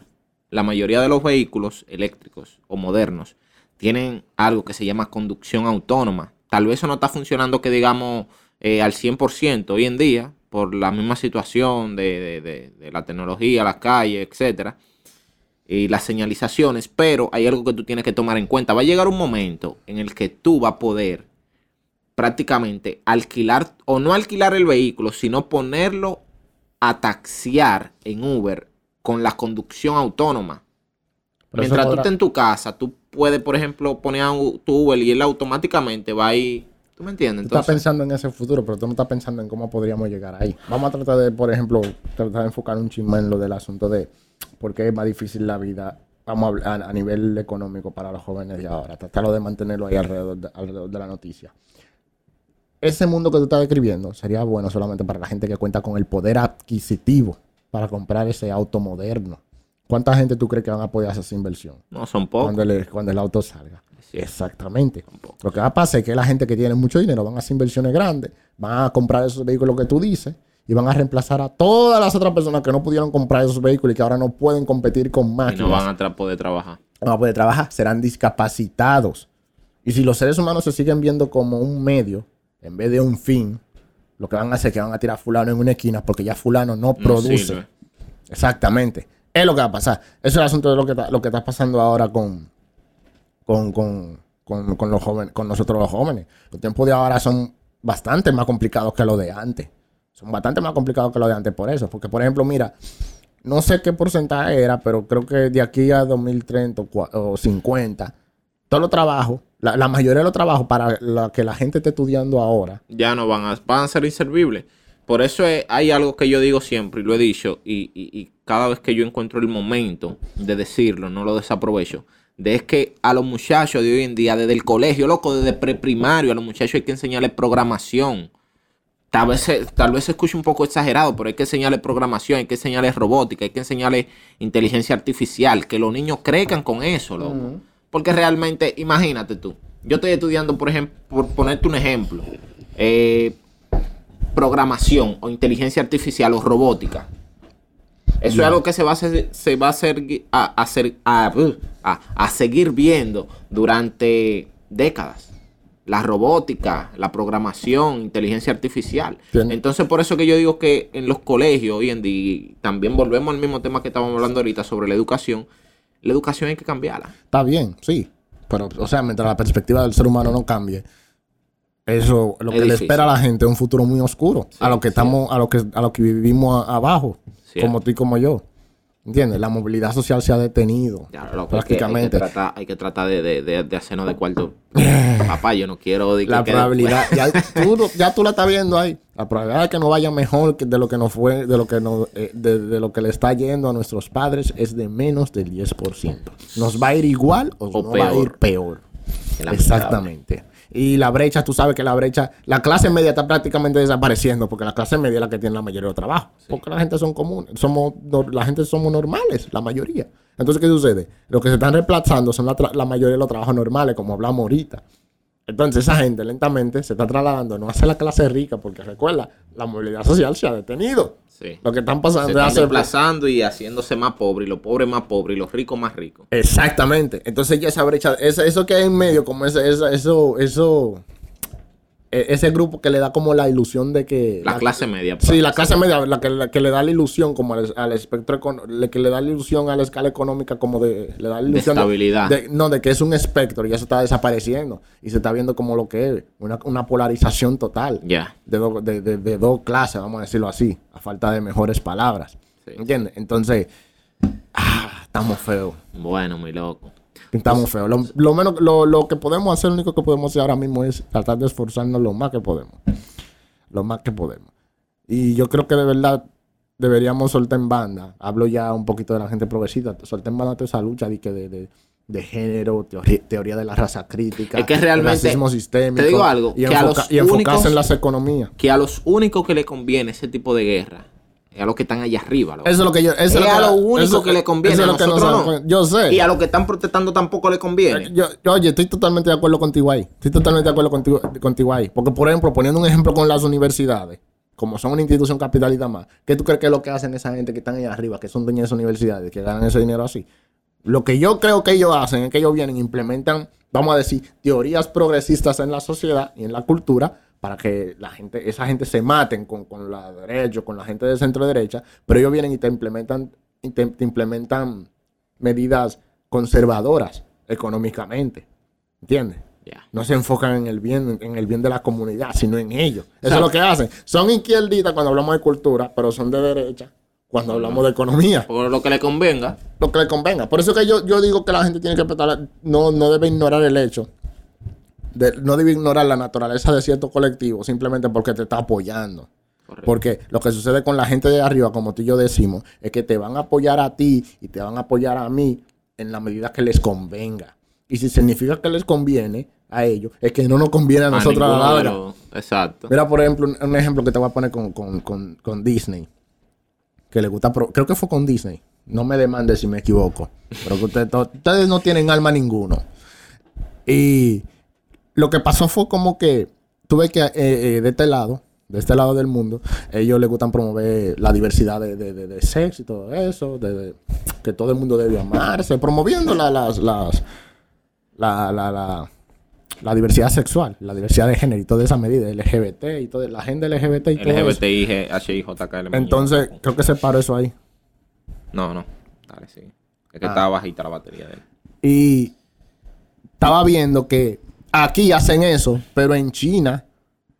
la mayoría de los vehículos eléctricos o modernos tienen algo que se llama conducción autónoma. Tal vez eso no está funcionando que digamos eh, al 100% hoy en día por la misma situación de, de- de- de la tecnología, las calles, etcétera, y las señalizaciones, pero hay algo que tú tienes que tomar en cuenta. Va a llegar un momento en el que tú vas a poder prácticamente alquilar o no alquilar el vehículo, sino ponerlo a taxiar en Uber con la conducción autónoma. Pero Mientras tú estés en tu casa, tú puedes, por ejemplo, poner a tu Uber y él automáticamente va ahí. ¿Tú me entiendes? Tú estás pensando en ese futuro, pero tú no estás pensando en cómo podríamos llegar ahí. Vamos a tratar de, por ejemplo, tratar de enfocar un chisme en lo del asunto de por qué es más difícil la vida, vamos a hablar a, a nivel económico para los jóvenes de ahora. Tratarlo de mantenerlo ahí alrededor de, alrededor de la noticia. Ese mundo que tú estás describiendo sería bueno solamente para la gente que cuenta con el poder adquisitivo para comprar ese auto moderno. ¿Cuánta gente tú crees que van a poder hacer esa inversión? no son pocos. cuando, el, cuando el auto salga. Sí. Exactamente. Lo que va a pasar es que la gente que tiene mucho dinero van a hacer inversiones grandes, van a comprar esos vehículos que tú dices y van a reemplazar a todas las otras personas que no pudieron comprar esos vehículos y que ahora no pueden competir con Y máquinas. no van a tra- poder trabajar. no van a poder trabajar, serán discapacitados. Y si los seres humanos se siguen viendo como un medio en vez de un fin, lo que van a hacer es que van a tirar a fulano en una esquina porque ya fulano no No produce. sirve. Exactamente. Es lo que va a pasar. Eso es el asunto de lo que está, lo que está pasando ahora con, con, con, con, los jóvenes, con nosotros los jóvenes. Los tiempos de ahora son bastante más complicados que los de antes. Son bastante más complicados que los de antes por eso. Porque, por ejemplo, mira, no sé qué porcentaje era, pero creo que de aquí a 2030 o cua- o 50, todos los trabajos, la, mayoría de los trabajos para la que la gente esté estudiando ahora, Ya no van a, van a ser inservibles. Por eso es- hay algo que yo digo siempre, y lo he dicho, y, y- y cada vez que yo encuentro el momento de decirlo, no lo desaprovecho, de es que a los muchachos de hoy en día, desde el colegio, loco, desde preprimario, a los muchachos hay que enseñarles programación. Tal vez, tal vez se escuche un poco exagerado, pero hay que enseñarles programación, hay que enseñarles robótica, hay que enseñarles inteligencia artificial, que los niños crezcan con eso, loco. Porque realmente, imagínate tú, yo estoy estudiando, por ejemplo, por ponerte un ejemplo, eh, programación o inteligencia artificial o robótica. Eso es algo que se va a hacer, se va a hacer a, a hacer- a- a- a seguir viendo durante décadas. La robótica, la programación, inteligencia artificial. Bien. Entonces, por eso que yo digo que en los colegios hoy en día, también volvemos al mismo tema que estábamos hablando ahorita sobre la educación, la educación hay que cambiarla. Está bien, sí. Pero, o sea, mientras la perspectiva del ser humano no cambie, eso lo Es que le espera a la gente es un futuro muy oscuro. a lo que sí. estamos, a lo que, a lo que vivimos a- abajo, Sí. como tú y como yo. ¿Entiendes? La movilidad social se ha detenido. Ya, loco, que hay que prácticamente. tratar, hay que tratar de, de, de, de hacernos de cuarto. Papá, yo no quiero... de que la quede- probabilidad, ya tú, ya tú la estás viendo ahí. La probabilidad de que no vaya mejor de lo que nos fue, de lo que nos, eh, de, de lo que le está yendo a nuestros padres es de menos del 10%. ¿Nos va a ir igual o, O no va a ir peor. Exactamente. Y la brecha, tú sabes que la brecha, la clase media está prácticamente desapareciendo porque la clase media es la que tiene la mayoría de trabajo. Porque la gente son comunes, somos, la gente somos normales, la mayoría. Entonces, ¿qué sucede? Lo que se están reemplazando son la mayoría de los trabajos normales, como hablamos ahorita. Entonces, esa gente lentamente se está trasladando no hacia la clase rica, porque recuerda, la movilidad social se ha detenido. Sí. Lo que están pasando Se es están desplazando y haciéndose más pobres, y los pobres más pobres, y los ricos más ricos. Exactamente. Entonces ya esa brecha, eso que hay en medio, como ese, eso, eso, ese grupo que le da como la ilusión de que... La clase media. Sí, pues. la clase media, la que, la que le da la ilusión como al, al espectro, le- que le da la ilusión a la escala económica como de... Le da la ilusión estabilidad. de- no, de que es un espectro y eso está desapareciendo. Y se está viendo como lo que es, una, una polarización total Ya. de, do- de, de- de dos clases, vamos a decirlo así, a falta de mejores palabras. Sí. ¿Entiendes? Entonces, ah, estamos feos. Bueno, mi loco. Estamos feos. Lo, lo menos, lo, lo que podemos hacer, lo único que podemos hacer ahora mismo es tratar de esforzarnos lo más que podemos. Lo más que podemos. Y yo creo que de verdad deberíamos soltar en banda. Hablo ya un poquito de la gente progresista. Soltar en banda toda esa lucha de, que de, de, de género, teoría, teoría de la raza crítica. Es que realmente- racismo sistémico. te digo algo, Y, que a los y enfocarse únicos- en las economías. Que a los únicos que le conviene ese tipo de guerra es a los que están allá arriba. loco. Eso es lo que yo. Eso Es lo a lo único eso- que le conviene, eso es lo que nosotros nos no. Yo sé. Y a los que están protestando tampoco le conviene. Yo, yo- oye, estoy totalmente de acuerdo contigo ahí. Estoy totalmente de acuerdo contigo, contigo ahí. Porque, por ejemplo, poniendo un ejemplo con las universidades, como son una institución capitalista más, ¿qué tú crees que es lo que hacen esa gente que están ahí arriba, que son dueños de esas universidades, que ganan ese dinero así? Lo que yo creo que ellos hacen es que ellos vienen e implementan, vamos a decir, teorías progresistas en la sociedad y en la cultura para que la gente, esa gente se maten con, con la derecha, con la gente de centro derecha, pero ellos vienen y te implementan, y te, te implementan medidas conservadoras económicamente. ¿Entiendes? No se enfocan en el bien, en el bien de la comunidad, sino en ellos. Eso es lo que hacen. Son izquierdistas cuando hablamos de cultura, pero son de derecha cuando hablamos de economía. Por lo que le convenga. Lo que le convenga. Por eso que yo, yo digo que la gente tiene que prestar, no, no debe ignorar el hecho. De- no debe ignorar la naturaleza de cierto colectivo simplemente porque te está apoyando. Correcto. Porque lo que sucede con la gente de arriba, como tú y yo decimos, es que te van a apoyar a ti y te van a apoyar a mí en la medida que les convenga. Y si significa que les conviene a ellos, es que no nos conviene a A nosotros a la larga. Exacto. Mira, por ejemplo, un, un ejemplo que te voy a poner con, con- con- con Disney. Que le gusta, pro- creo que fue con Disney. No me demande si me equivoco. Pero que ustedes no tienen alma ninguno. Y lo que pasó fue como que tuve que, eh, eh, de este lado, de este lado del mundo, ellos les gustan promover la diversidad de, de, de- de sexo y todo eso, de, que todo el mundo debe amarse, promoviendo la, las, las, la, la, la, la diversidad sexual, la diversidad de género y toda esa medida, LGBT y toda la agenda LGBT y todo. LGBTI, HIJKL. Entonces, creo que se paró eso ahí. No, no. Dale, sí. Es que Ah. estaba bajita la batería de él. Y estaba viendo que aquí hacen eso, pero en China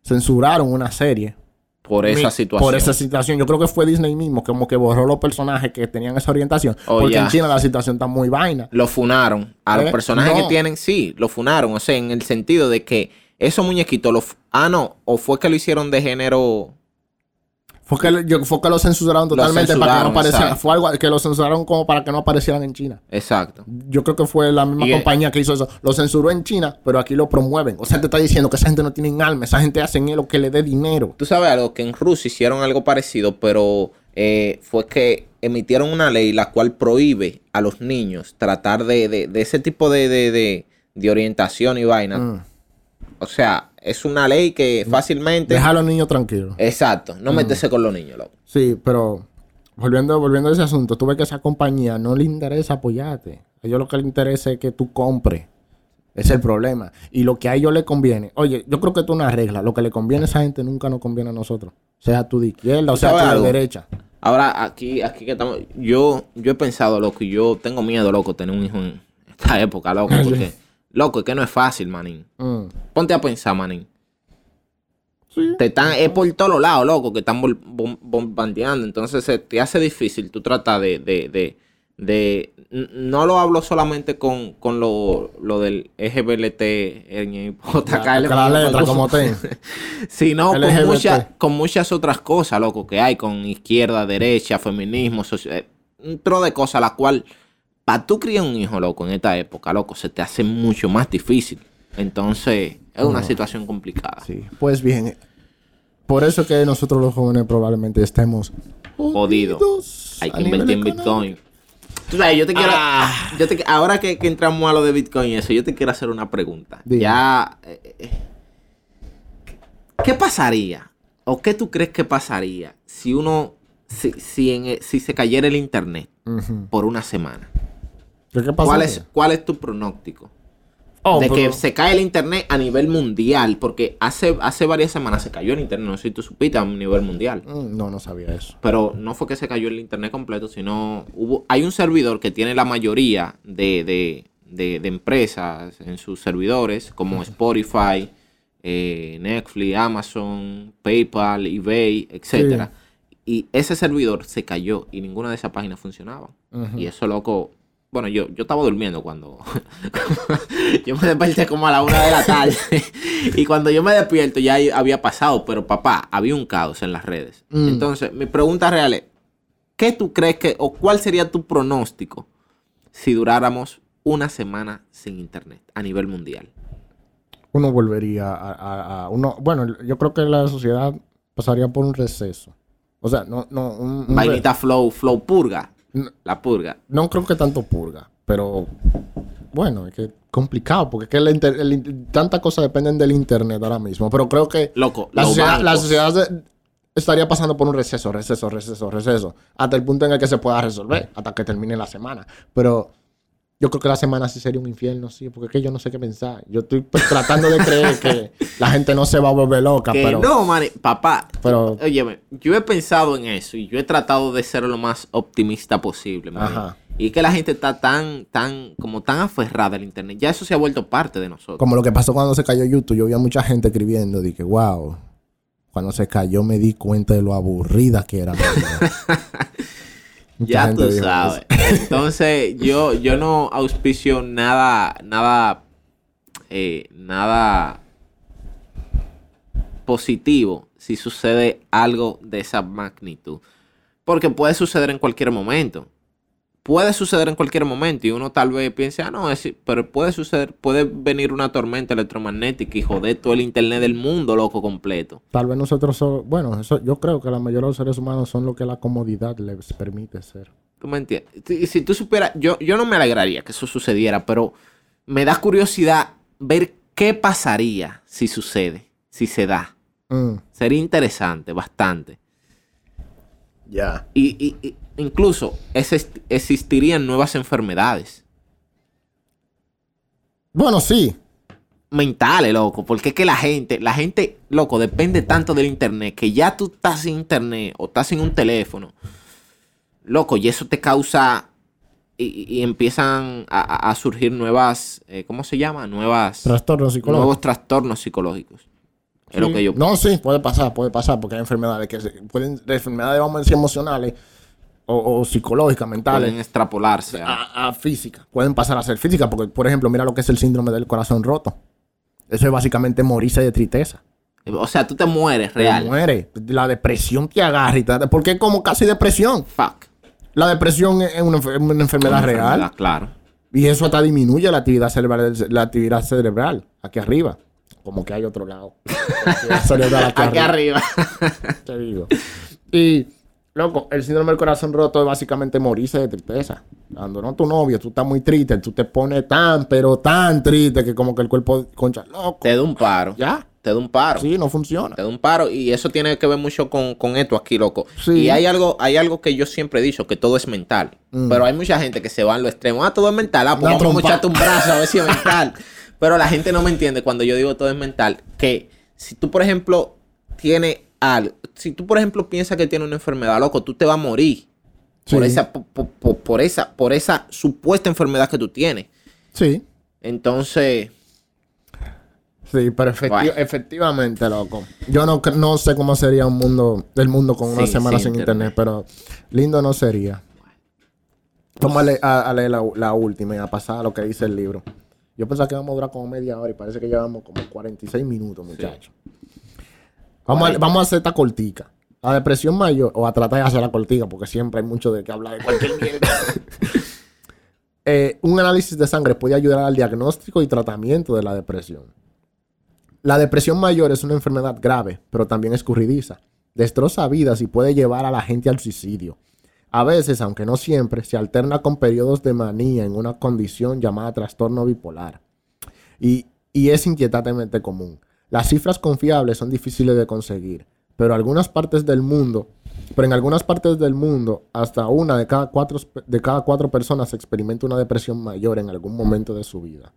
censuraron una serie. Por esa Mi- situación. Por esa situación. Yo creo que fue Disney mismo, como que borró los personajes que tenían esa orientación. Oh, porque en China la situación está muy vaina. Lo funaron. A los ¿Eh? personajes No. que tienen, sí, lo funaron. O sea, en el sentido de que esos muñequitos, lo fu- ah, no, o fue que lo hicieron de género Fue que, yo- fue que lo censuraron totalmente para que no aparecieran. Fue algo que lo censuraron como para que no aparecieran en China. Exacto. Yo creo que fue la misma Y- compañía que hizo eso. Lo censuró en China, pero aquí lo promueven. O sea, te está diciendo que esa gente no tiene alma. Esa gente hacen lo que le dé dinero. Tú sabes algo, que en Rusia hicieron algo parecido, pero eh, fue que emitieron una ley la cual prohíbe a los niños tratar de, de- de ese tipo de orientación y vaina. Mm. O sea, es una ley que fácilmente... Deja a los niños tranquilos. Exacto, no meterse con los niños, loco. Sí, pero volviendo, volviendo a ese asunto, tú ves que esa compañía no le interesa apoyarte. A ellos lo que le interesa es que tú compres. Es el problema. Y lo que a ellos les conviene. Oye, yo creo que esto es una regla. Lo que le conviene a esa gente nunca nos conviene a nosotros. Sea tú de izquierda o ¿Tú sea tú de algo? derecha. Ahora, aquí, aquí que estamos, yo, yo he pensado, loco, y yo tengo miedo, loco, tener un hijo en esta época, loco, porque, loco, es que no es fácil, manín. Mm. Ponte a pensar, manín. Sí. Te están, es por todos lados, loco, que están bombardeando. Entonces se te hace difícil tú tratar de, de, de, de- no lo hablo solamente con, con lo, lo del LGBT, La, la letra como te. sino con muchas, con muchas otras cosas, loco, que hay con izquierda, derecha, feminismo, eh, un tro de cosas, la cual, para tú criar un hijo, loco, en esta época, loco, se te hace mucho más difícil. Entonces, es una situación complicada. Sí. Pues bien, por eso es que nosotros los jóvenes probablemente estemos Jodido. jodidos Hay que invertir en. Bitcoin. Tú sabes, yo te quiero. Ah. yo te- ahora que, que entramos a lo de Bitcoin y eso, yo te quiero hacer una pregunta. Dime. Ya. eh, eh, ¿Qué pasaría? ¿O qué tú crees que pasaría si uno. Si, si, en, eh, si se cayera el internet por una semana? ¿Qué, qué pasa? ¿Cuál es, ¿Cuál es tu pronóstico? Oh, de pero- que se cae el internet a nivel mundial. Porque hace, hace varias semanas se cayó el internet. No sé si tú supiste a nivel mundial. Mm, No, no sabía eso. Pero no fue que se cayó el internet completo, sino hubo, hay un servidor que tiene la mayoría de, de- de- de empresas en sus servidores, como Spotify, eh, Netflix, Amazon, PayPal, eBay, etcétera. Y ese servidor se cayó y ninguna de esas páginas funcionaba. Y eso, loco. Bueno, yo, yo estaba durmiendo cuando. yo me desperté como a la una de la tarde. y cuando yo me despierto ya había pasado. Pero papá, había un caos en las redes. Mm. Entonces, mi pregunta real es: ¿qué tú crees que. o cuál sería tu pronóstico si duráramos una semana sin internet a nivel mundial? Uno volvería a, a- a- uno, bueno, yo creo que la sociedad pasaría por un receso. O sea, no, no, un- un Vainita Flow, Flow Purga. La purga. no creo que tanto purga, pero bueno, es que complicado, porque es que el inter- el tantas cosas dependen del internet ahora mismo, pero creo que Loco, la sociedad, la sociedad de- estaría pasando por un receso, receso, receso, receso, hasta el punto en el que se pueda resolver, hasta que termine la semana. Pero yo creo que la semana sí sería un infierno, sí, porque es que yo no sé qué pensar. Yo estoy pues, tratando de creer que la gente no se va a volver loca, Que pero... no, man, papá. Pero- Óyeme, yo he pensado en eso y yo he tratado de ser lo más optimista posible, man. Ajá. Y es que la gente está tan, tan, como tan aferrada al internet. Ya eso se ha vuelto parte de nosotros. Como lo que pasó cuando se cayó YouTube, yo vi a mucha gente escribiendo, dije, wow, cuando se cayó me di cuenta de lo aburrida que era. la vida". Mucha Ya tú sabes. Entonces, yo, yo no auspicio nada, nada, eh, nada positivo si sucede algo de esa magnitud. Porque puede suceder en cualquier momento. Puede suceder en cualquier momento y uno tal vez piense, ah, no, es, pero puede suceder, puede venir una tormenta electromagnética y joder todo el internet del mundo, loco, completo. Tal vez nosotros, so- bueno, eso, yo creo que la mayoría de los seres humanos son lo que la comodidad les permite ser. ¿Tú me entiendes? Si, si tú supieras, yo, yo no me alegraría que eso sucediera, pero me da curiosidad ver qué pasaría si sucede, si se da. Mm, Sería interesante, bastante. Ya. Y, y- y incluso exist- existirían nuevas enfermedades Bueno, sí. mentales, loco, porque es que la gente, la gente, loco, depende tanto del internet que ya tú estás sin internet o estás sin un teléfono, loco, y eso te causa y, y empiezan a, a- surgir nuevas, eh, ¿cómo se llama? Nuevas, Trastornos psicológicos. nuevos trastornos psicológicos. Es lo que yo No, sí, puede pasar, puede pasar, porque hay enfermedades que se- pueden, enfermedades, vamos a decir, emocionales o, o psicológicas, mentales. pueden extrapolarse. a- física. Pueden pasar a ser física, porque, por ejemplo, mira lo que es el síndrome del corazón roto. Eso es básicamente morirse de tristeza. O sea, tú te mueres, Te real. mueres. La depresión te agarra y te... Porque es como casi depresión. Fuck. La depresión es una, enfer- una enfermedad Una real. enfermedad, Claro. Y eso hasta disminuye la actividad cerebral, la actividad cerebral aquí arriba. Como que hay otro lado. Aquí, Aquí arriba. arriba. Te digo. Y, loco, el síndrome del corazón roto es básicamente morirse de tristeza. Cuando no tu novio, tú estás muy triste, tú te pones tan, pero tan triste que como que el cuerpo, concha, loco. te da un paro. Ya. Te da un paro. Sí, no funciona. Te da un paro y eso tiene que ver mucho con, con esto aquí, loco. Sí. Y hay algo, hay algo que yo siempre he dicho, que todo es mental. Mm. Pero hay mucha gente que se va a lo extremo. Ah, todo es mental. Ah, pues vamos a un brazo a ver si es mental. Pero la gente no me entiende cuando yo digo todo es mental. Que si tú, por ejemplo, tienes algo, si tú, por ejemplo, piensas que tienes una enfermedad, loco, tú te vas a morir. Por esa, po- po- po- por, esa, por esa supuesta enfermedad que tú tienes. Sí. Entonces, Sí, pero efecti- Bueno. efectivamente, loco. Yo no, no sé cómo sería un mundo, el mundo con una Sí, semana sin sin internet, internet. pero lindo no sería. Vamos a leer, a- a leer la, la última y a pasar a lo que dice el libro. Yo pensaba que íbamos a durar como media hora y parece que llevamos como 46 minutos, muchachos. Vamos, a, vamos a hacer esta cortica. La depresión mayor, o a tratar de hacer la cortica, porque siempre hay mucho de que hablar de cualquier mierda. Eh, un análisis de sangre puede ayudar al diagnóstico y tratamiento de la depresión. La depresión mayor es una enfermedad grave, pero también escurridiza. Destroza vidas y puede llevar a la gente al suicidio. A veces, aunque no siempre, se alterna con periodos de manía en una condición llamada trastorno bipolar. Y, y es inquietantemente común. Las cifras confiables son difíciles de conseguir, pero en algunas partes del mundo, hasta una de cada cuatro, de cada cuatro personas experimenta una depresión mayor en algún momento de su vida.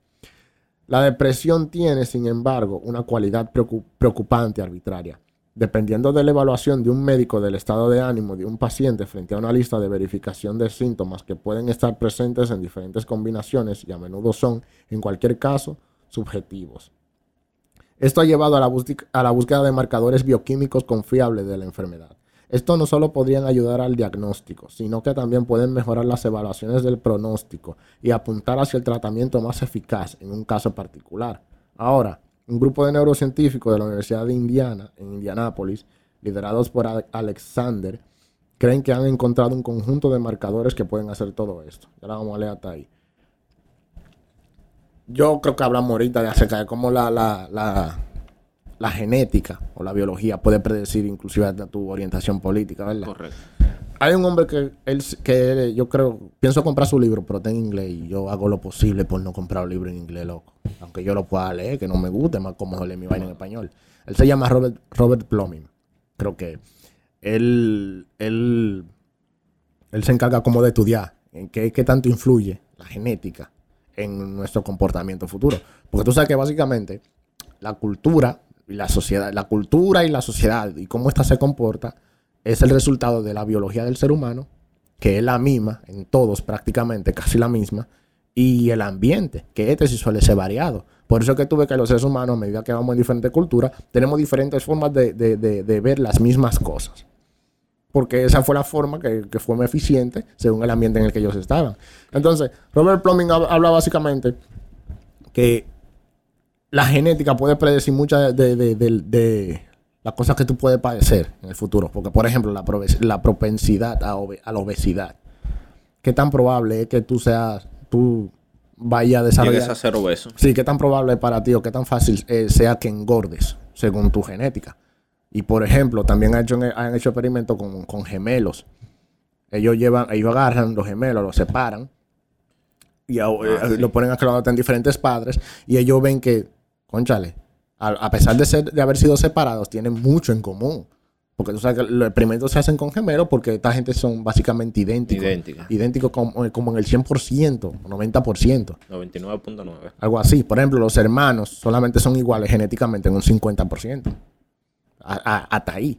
La depresión tiene, sin embargo, una cualidad preocu- preocupante arbitraria. Dependiendo de la evaluación de un médico del estado de ánimo de un paciente frente a una lista de verificación de síntomas que pueden estar presentes en diferentes combinaciones y a menudo son, en cualquier caso, subjetivos. Esto ha llevado a la, búsqueda- la de marcadores bioquímicos confiables de la enfermedad. Esto no solo podrían ayudar al diagnóstico, sino que también pueden mejorar las evaluaciones del pronóstico y apuntar hacia el tratamiento más eficaz en un caso particular. Ahora, un grupo de neurocientíficos de la Universidad de Indiana, en Indianápolis, liderados por Ale- Alexander, creen que han encontrado un conjunto de marcadores que pueden hacer todo esto. Y Ahora vamos a leer hasta ahí. Yo creo que hablamos ahorita de acerca de cómo la, la, la, la genética o la biología puede predecir inclusive hasta tu orientación política, ¿verdad? correcto. Hay un hombre que él que yo creo pienso comprar su libro, pero está en inglés y yo hago lo posible por no comprar un libro en inglés, loco. Aunque yo lo pueda leer, que no me guste, más cómodo leer mi vaina en español. Él se llama Robert Robert Plumbing. Creo que él él él se encarga como de estudiar en qué, qué tanto influye la genética en nuestro comportamiento futuro. Porque tú sabes que básicamente la cultura y la sociedad, la cultura y la sociedad y cómo ésta se comporta es el resultado de la biología del ser humano, que es la misma en todos prácticamente, casi la misma, y el ambiente, que este sí suele ser variado. Por eso es que tú ves que los seres humanos, a medida que vamos en diferentes culturas, tenemos diferentes formas de- de- de ver las mismas cosas. Porque esa fue la forma que, que fue más eficiente según el ambiente en el que ellos estaban. Entonces, Robert Plumbing hab- habla básicamente que la genética puede predecir muchas de, de- de- de las cosas que tú puedes padecer en el futuro. Porque, por ejemplo, la, propensidad a, la obesidad. ¿Qué tan probable es que tú seas, tú vayas a desarrollar? Llegues a ser obeso. Sí, qué tan probable para ti o qué tan fácil eh, sea que engordes según tu genética. Y por ejemplo, también han hecho, han hecho experimentos con, con gemelos. Ellos llevan, ellos agarran los gemelos, los separan y a- Ah, eh, sí. lo ponen a que lo adopten diferentes padres y ellos ven que, conchale, a, a pesar de, ser, de haber sido separados, tienen mucho en común. Porque tú sabes que los experimentos se hacen con gemelos porque esta gente son básicamente idénticos. Idéntica. Idénticos como, como en el 100% o 90%. 99.9. Algo así. Por ejemplo, los hermanos solamente son iguales genéticamente en un 50%. A- a- hasta ahí.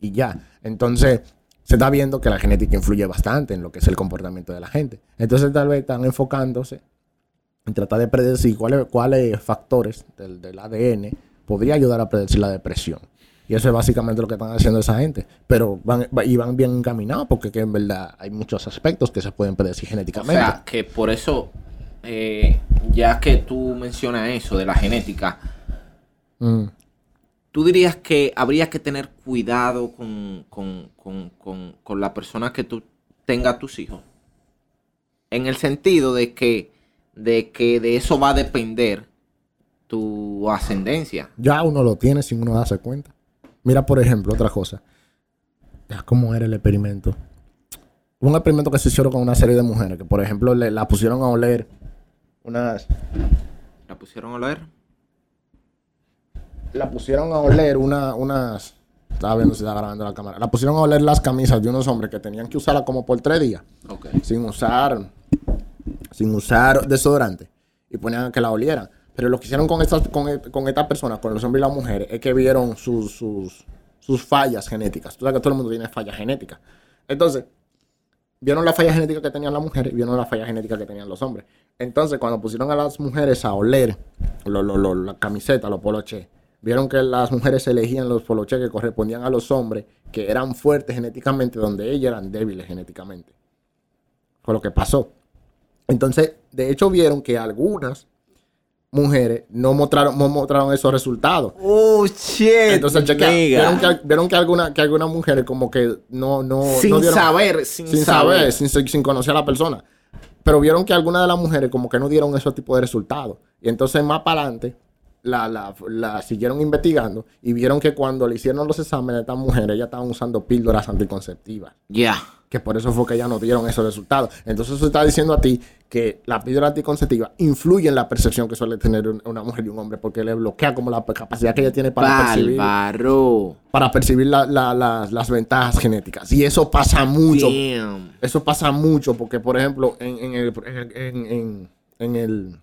Y ya. Entonces, se está viendo que la genética influye bastante en lo que es el comportamiento de la gente. Entonces, tal vez están enfocándose en tratar de predecir cuáles, cuáles factores del, del ADN podría ayudar a predecir la depresión. Y eso es básicamente lo que están haciendo esa gente. Pero van, va- y van bien encaminados porque que en verdad hay muchos aspectos que se pueden predecir O genéticamente. sea, que por eso, eh, ya que tú mencionas eso de la genética, Mm. Tú dirías que habría que tener cuidado con, con, con, con, con la persona que tú tengas tus hijos. En el sentido de que, de que de eso va a depender tu ascendencia. Ya uno lo tiene sin uno darse cuenta. Mira, por ejemplo, otra cosa. ¿Cómo era el experimento? Un experimento que se hicieron con una serie de mujeres que, por ejemplo, le, la pusieron a oler unas... ¿La pusieron a oler? La pusieron a oler una, unas... Estaba viendo si estaba grabando la cámara. La pusieron a oler las camisas de unos hombres que tenían que usarla como por tres días. Ok. Sin usar... Sin usar desodorante. Y ponían a que la olieran. Pero lo que hicieron con estas, con, e- con estas personas, con los hombres y las mujeres, es que vieron sus, sus, sus fallas genéticas. Tú sabes que todo el mundo tiene fallas genéticas. Entonces, vieron la falla genética que tenían las mujeres y vieron la falla genética que tenían los hombres. Entonces, cuando pusieron a las mujeres a oler lo, lo, lo- la camiseta, los poloches, vieron que las mujeres elegían los poloches que correspondían a los hombres, que eran fuertes genéticamente, donde ellas eran débiles genéticamente. Fue lo que pasó. Entonces, de hecho, vieron que algunas mujeres no mostraron, no mostraron esos resultados. Oh, shit. Entonces, chequea, vieron que, vieron que, alguna, que algunas mujeres como que no, no, sin no dieron- saber, sin, sin saber. saber, sin, sin conocer a la persona. Pero vieron que algunas de las mujeres como que no dieron ese tipo de resultados. Y entonces más para adelante la, la, la siguieron investigando y vieron que cuando le hicieron los exámenes a estas mujeres, ellas estaban usando píldoras anticonceptivas. Ya. Que por eso fue que ellas no dieron esos resultados. Entonces eso está diciendo a ti que la píldora anticonceptiva influye en la percepción que suele tener un- una mujer y un hombre porque le bloquea como la capacidad que ella tiene para percibir para percibir la- la- las- las ventajas genéticas. Y eso pasa mucho. Damn. Eso pasa mucho porque, por ejemplo, en, en el, en, en- en el,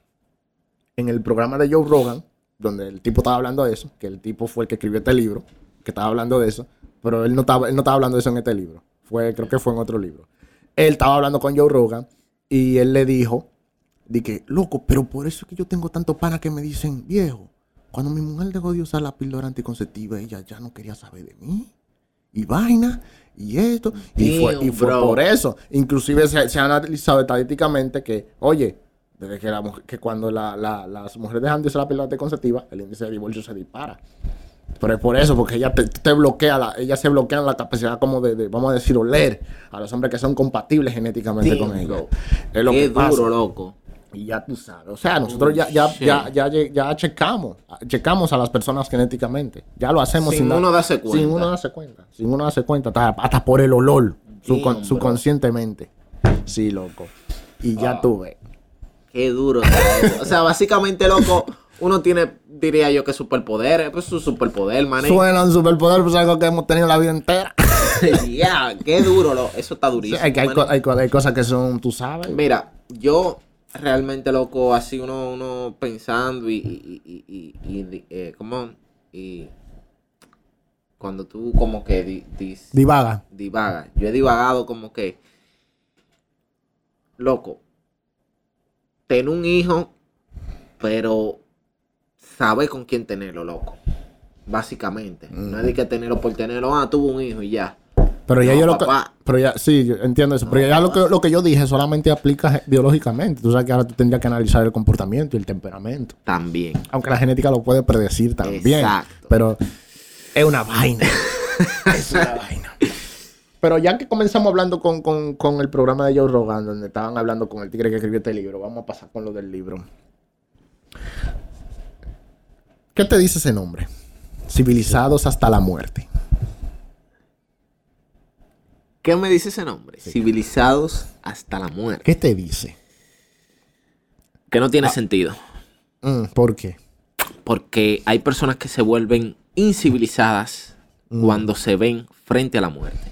en el programa de Joe Rogan, donde el tipo estaba hablando de eso, que el tipo fue el que escribió este libro, que estaba hablando de eso, pero él no estaba, él no estaba hablando de eso en este libro. Fue, creo que fue en otro libro. Él estaba hablando con Joe Rogan y él le dijo, que, loco, pero por eso es que yo tengo tantos panas que me dicen, viejo, cuando mi mujer dejó de usar la píldora anticonceptiva, ella ya no quería saber de mí. Y vaina, y esto. Y fue, y por eso. Inclusive se, se ha analizado estadísticamente que, oye, desde que, la, que cuando la- la- las mujeres dejan de usar la píldora anticonceptiva, el índice de divorcio se dispara. Pero es por eso, porque ella te, te bloquea, la, ella se bloquean la capacidad como de, de, vamos a decir, oler a los hombres que son compatibles genéticamente con bro. Es lo Qué que pasa. duro, loco. Y ya tú sabes. O sea, nosotros ya, ya, ya, ya, ya checamos. Checamos a las personas genéticamente. Ya lo hacemos Sin uno darse cuenta. Sin uno darse cuenta. Sin uno darse cuenta. Hasta, hasta por el olor. subconscientemente. Sí, loco. Y ya Ah. tú ves. Qué duro. O sea, básicamente, loco, uno tiene, diría yo, que superpoderes. Pues su superpoder, man. Suena un superpoder, pues algo que hemos tenido la vida entera. Ya, qué duro. Lo, eso está Sí, durísimo. hay, que- hay, co- hay co- hay cosas que son, tú sabes. Mira, yo realmente, loco, así uno, uno pensando y, y, y, y, y eh, ¿cómo? Y cuando tú como que di- dis- Divaga. divagas, yo he divagado como que, loco, tener un hijo, pero saber con quién tenerlo, loco. Básicamente. No es de que tenerlo por tenerlo, ah, tuvo un hijo y ya. Pero ya No, yo lo que. Pero ya, sí, yo entiendo eso. pero ya lo que, lo que yo dije solamente aplica biológicamente. Tú sabes que ahora tú tendrías que analizar el comportamiento y el temperamento. También. Aunque la genética lo puede predecir también. Exacto. Pero es una vaina. es una vaina. Pero ya que comenzamos hablando con, con- con el programa de Joe Rogan, donde estaban hablando con el tigre que escribió este libro, vamos a pasar con lo del libro. ¿Qué te dice ese nombre? Civilizados hasta la muerte. ¿Qué me dice ese nombre? Civilizados hasta la muerte. ¿Qué te dice? Que no Ah. tiene sentido. Mm, ¿Por qué? Porque hay personas que se vuelven incivilizadas Mm. cuando se ven frente a la muerte.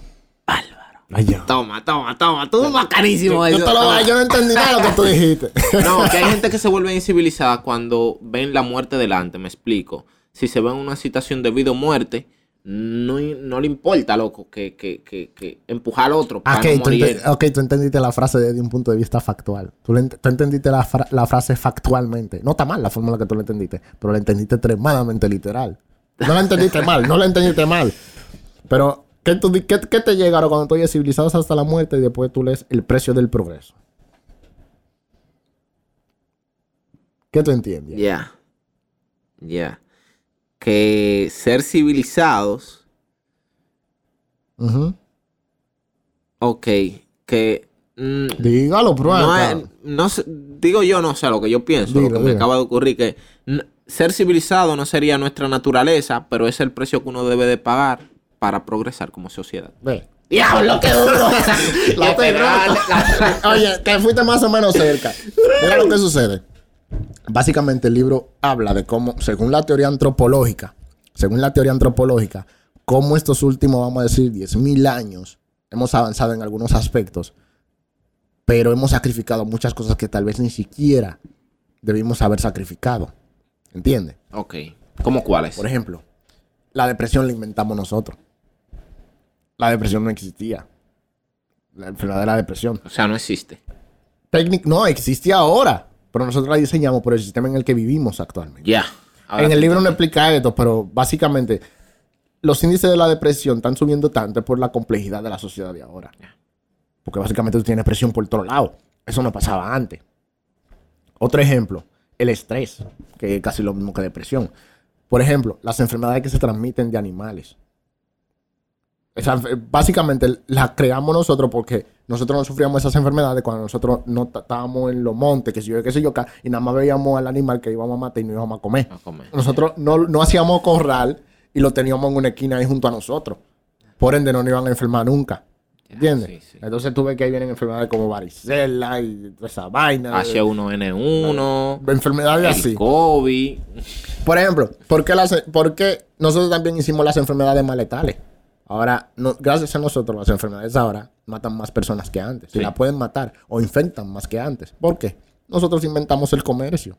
Bárbaro. Ay, ya. Toma, toma, toma. Tú bacanísimo. Yo, eso. te lo- Toma. yo no entendí nada de lo que tú dijiste. No, que hay gente que se vuelve incivilizada cuando ven la muerte delante, me explico. Si se ve en una situación de vida o muerte, no, no le importa, loco, que, que, que, que empujar al otro para Ok, no tú, morir. ok, tú entendiste la frase desde un punto de vista factual. Tú, le ent- tú entendiste la, fra- la frase factualmente. No está mal la forma en la que tú la entendiste, pero la entendiste extremadamente literal. No la entendiste mal, no la entendiste mal. Pero, ¿qué, tú qué- qué te llegaron cuando tú oyes civilizados hasta la muerte y después tú lees el precio del progreso? ¿Qué tú entiendes? Ya. Ya. que ser civilizados, Ujú. ok, que mm, Dígalo, pero no, es- no digo yo, no sé lo que yo pienso, Dilo, lo que me acaba de ocurrir, que ser civilizado no sería nuestra naturaleza, pero es el precio que uno debe de pagar para progresar como sociedad. Ve. ¡Diablo, qué duro! La. Oye, que fuiste más o menos cerca. Mira lo que sucede. Básicamente el libro habla de cómo, según la teoría antropológica, según la teoría antropológica, cómo estos últimos, vamos a decir, 10.000 años hemos avanzado en algunos aspectos, pero hemos sacrificado muchas cosas que tal vez ni siquiera debimos haber sacrificado. ¿Entiendes? Ok, ¿cómo cuáles? Por ejemplo, la depresión la inventamos nosotros. La depresión no existía. La enfermedad de la depresión. O sea, no existe. Técnic no, existe ahora. Pero nosotros la diseñamos por el sistema en el que vivimos actualmente. Ya. En el libro no explica esto, pero básicamente los índices de la depresión están subiendo tanto por la complejidad de la sociedad de ahora. Porque básicamente tú tienes depresión por otro lado. Eso no pasaba antes. Otro ejemplo, el estrés, que es casi lo mismo que depresión. Por ejemplo, las enfermedades que se transmiten de animales. Esa- básicamente las creamos nosotros porque nosotros no sufríamos esas enfermedades cuando nosotros no estábamos en los montes, que si yo, qué sé yo, y nada más veíamos al animal que íbamos a matar y no íbamos a comer. A comer. Nosotros no, no hacíamos corral y lo teníamos en una esquina ahí junto a nosotros. Por ende, no nos iban a enfermar nunca. ¿Entiendes? sí, sí. Entonces tú ves que ahí vienen enfermedades como varicela y toda esa vaina. H1N1, Enfermedades el así. COVID. Por ejemplo, ¿por qué, las, por qué nosotros también hicimos las enfermedades más letales? Ahora, no- gracias a nosotros, las enfermedades ahora matan más personas que antes. Sí. Y la pueden matar o infectan más que antes. ¿Por qué? Nosotros inventamos el comercio.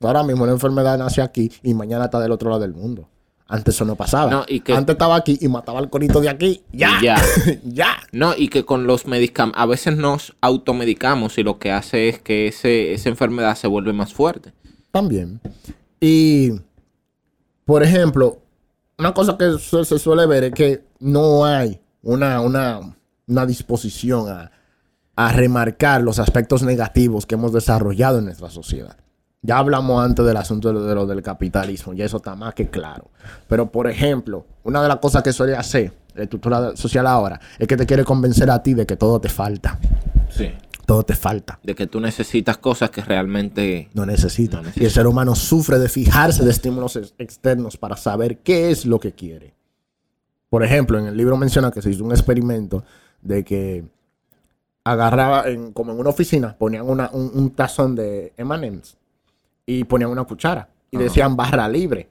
Ahora mismo una enfermedad nace aquí y mañana está del otro lado del mundo. Antes eso no pasaba. No, y que- Antes estaba aquí y mataba al corito de aquí. ¡Ya! Ya. ¡Ya! No, y que con los medicamentos, a veces nos automedicamos y lo que hace es que ese, esa enfermedad se vuelve más fuerte. También. Y, por ejemplo, una cosa que se suele ver es que no hay una, una, una disposición a, a remarcar los aspectos negativos que hemos desarrollado en nuestra sociedad. Ya hablamos antes del asunto de lo, de lo del capitalismo, y eso está más que claro. Pero, por ejemplo, una de las cosas que suele hacer la estructura social ahora es que te quiere convencer a ti de que todo te falta. Sí. Todo te falta. De que tú necesitas cosas que realmente... No necesita. No necesita. Y el ser humano sufre de fijarse de estímulos ex- externos para saber qué es lo que quiere. Por ejemplo, en el libro menciona que se hizo un experimento de que agarraba, en- como en una oficina, ponían una- un, un tazón de M&M's y ponían una cuchara y decían barra libre.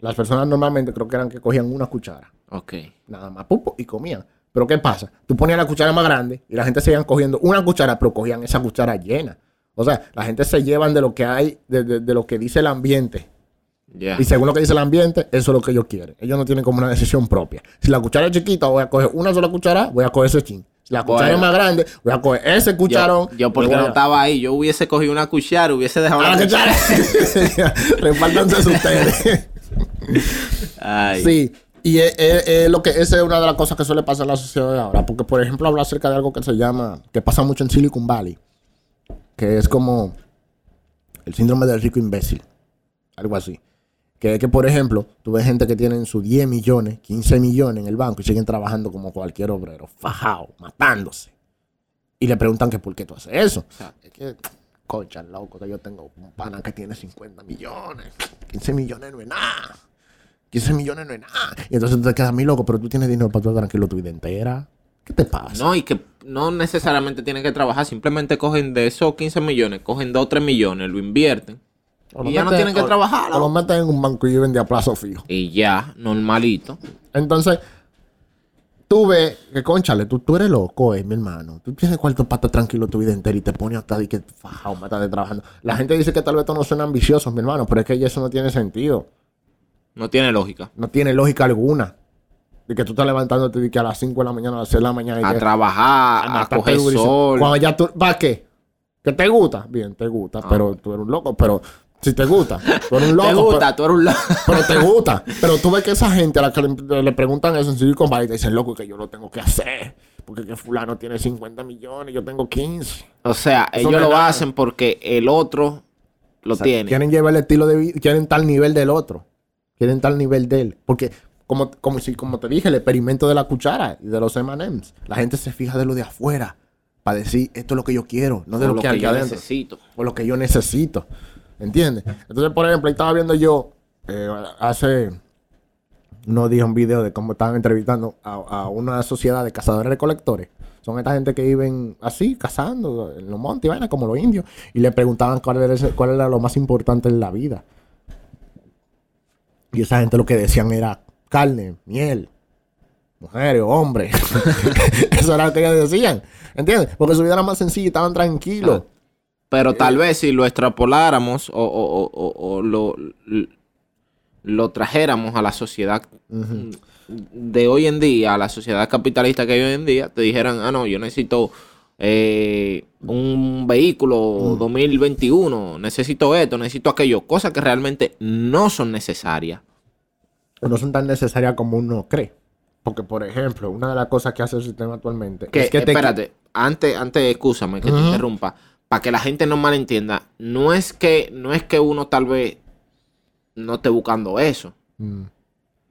Las personas normalmente creo que eran que cogían una cuchara, Ok. nada más, pupo, y comían. Pero ¿qué pasa? Tú ponías la cuchara más grande y la gente seguían cogiendo una cuchara, pero cogían esa cuchara llena. O sea, la gente se llevan de lo que hay, de, de- de lo que dice el ambiente. Y según lo que dice el ambiente, eso es lo que ellos quieren. Ellos no tienen como una decisión propia. Si la cuchara es chiquita, voy a coger una sola cuchara, voy a coger ese chin. Si la cuchara Bueno. es más grande, voy a coger ese cucharón. Yo, yo porque no a- estaba ahí, yo hubiese cogido una cuchara, hubiese dejado la la cuchara. cuchara. Repártanse ustedes. Ay. Sí, y es, lo que esa es una de las cosas que suele pasar en la sociedad de ahora. Porque, por ejemplo, habla acerca de algo que se llama, que pasa mucho en Silicon Valley, que es como el síndrome del rico imbécil. Algo así. Que es que, por ejemplo, tú ves gente que tienen sus 10 millones, 15 millones en el banco y siguen trabajando como cualquier obrero, fajado, matándose. Y le preguntan que por qué tú haces eso. Es que, cocha, loco, que yo tengo un pana que tiene 50 millones. 15 millones no es nada. 15 millones no es nada. Y entonces tú te quedas muy loco, pero tú tienes dinero para estar tranquilo tu vida entera. ¿Qué te pasa? No, y que no necesariamente tienen que trabajar, simplemente cogen de esos 15 millones, cogen 2 o 3 millones, lo invierten lo y ya no meten- tienen que o- trabajar. O lo meten en un banco y viven de a plazo fijo. Y ya, normalito. Entonces, tú ves que, conchale, tú, tú eres loco, eh, mi hermano. Tú tienes cuarto para estar tranquilo tu vida entera y te pones hasta de que fajado, mata de trabajando. La gente dice que tal vez tú no suenan ambiciosos, mi hermano, pero es que eso no tiene sentido. No tiene lógica. No tiene lógica alguna. De que tú estás levantándote de que a las 5 de la mañana, a las 6 de la mañana. y A que- trabajar, a, coger durísimo. sol. Cuando ya tú, ¿para qué? ¿Que te gusta? Bien, te gusta, pero tú eres un loco. Pero si te gusta, tú eres un loco. Ah. Te gusta, tú eres un loco. Pero, te gusta. Pero tú ves que esa gente a la que le, le preguntan eso en Silicon Valley te dicen, loco, que yo lo tengo que hacer. Porque que fulano tiene 50 millones, yo tengo 15. O sea, Eso ellos lo nada. hacen porque el otro lo O sea, tiene. Quieren llevar el estilo de vida, quieren tal nivel del otro. Quieren estar al nivel de él. Porque, como, como, si, como te dije, el experimento de la cuchara y de los M&M's, la gente se fija de lo de afuera para decir, esto es lo que yo quiero, no de O lo, lo que que yo adentro. necesito. O lo que yo necesito. ¿Entiendes? Entonces, por ejemplo, ahí estaba viendo yo eh, hace unos días un video de cómo estaban entrevistando a, a una sociedad de cazadores recolectores. Son esta gente que viven así, cazando en los montes y vaina, como los indios. Y le preguntaban cuál era, ese- cuál era lo más importante en la vida. Y esa gente lo que decían era carne, miel, mujeres, hombres. Eso era lo que ellos decían. ¿Entiendes? Porque su vida era más sencilla y estaban tranquilos. Pero tal vez si lo extrapoláramos o, o- o- o- o lo, lo trajéramos a la sociedad de hoy en día, a la sociedad capitalista que hay hoy en día, te dijeran, ah, no, yo necesito eh, un vehículo 2021, necesito esto, necesito aquello, cosas que realmente no son necesarias. no son tan necesarias como uno cree. Porque, por ejemplo, una de las cosas que hace el sistema actualmente Que, es que te... espérate, antes, antes, escúchame que te interrumpa, para que la gente no malentienda, no es que, no es que uno tal vez no esté buscando eso, Mm.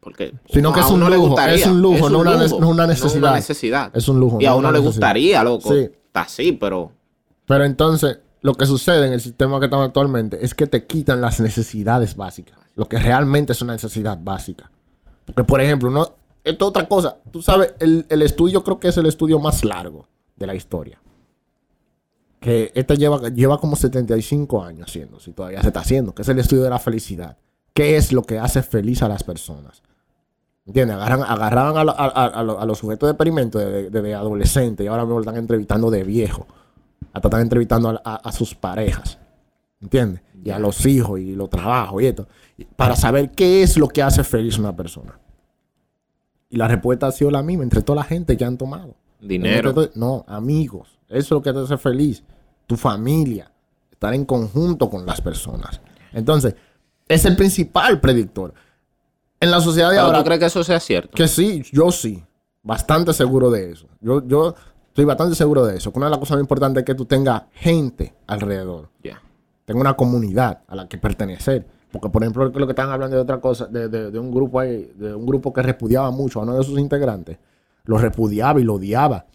Porque Sino que a es un uno le lujo, gustaría, es un lujo, no una ne- no una no necesidad. necesidad. Es un lujo. Y a no uno le necesidad. gustaría, loco, Sí. está así, pero Pero entonces, lo que sucede en el sistema que estamos actualmente es que te quitan las necesidades básicas. Lo que realmente es una necesidad básica. Porque, por ejemplo, no, esto es otra cosa. Tú sabes, el, el estudio creo que es el estudio más largo de la historia. Que este lleva, lleva como 75 años haciéndose y todavía se está haciendo. Que es el estudio de la felicidad. ¿Qué es lo que hace feliz a las personas? ¿Entiendes? Agarran, agarraban a, a- a- a lo- a los sujetos de experimento desde de, de adolescentes y ahora mismo lo están entrevistando de viejo. Hasta están entrevistando a, sus parejas. ¿Entiendes? Y a los hijos y los trabajos y esto. Para saber qué es lo que hace feliz a una persona. Y la respuesta ha sido la misma entre toda la gente que han tomado. dinero. No, amigos. Eso es lo que te hace feliz. Tu familia. Estar en conjunto con las personas. Entonces, es el principal predictor. En la sociedad de Pero ahora. ¿Tú crees que eso sea cierto? Que sí, yo sí. Bastante seguro de eso. Yo, yo estoy bastante seguro de eso. Que una de las cosas más importantes es que tú tengas gente alrededor. Ya. Tenga una comunidad a la que pertenecer. Porque, por ejemplo, lo que están hablando de otra cosa, de, de- de un grupo ahí, de un grupo que repudiaba mucho a uno de sus integrantes. Lo repudiaba y lo odiaba.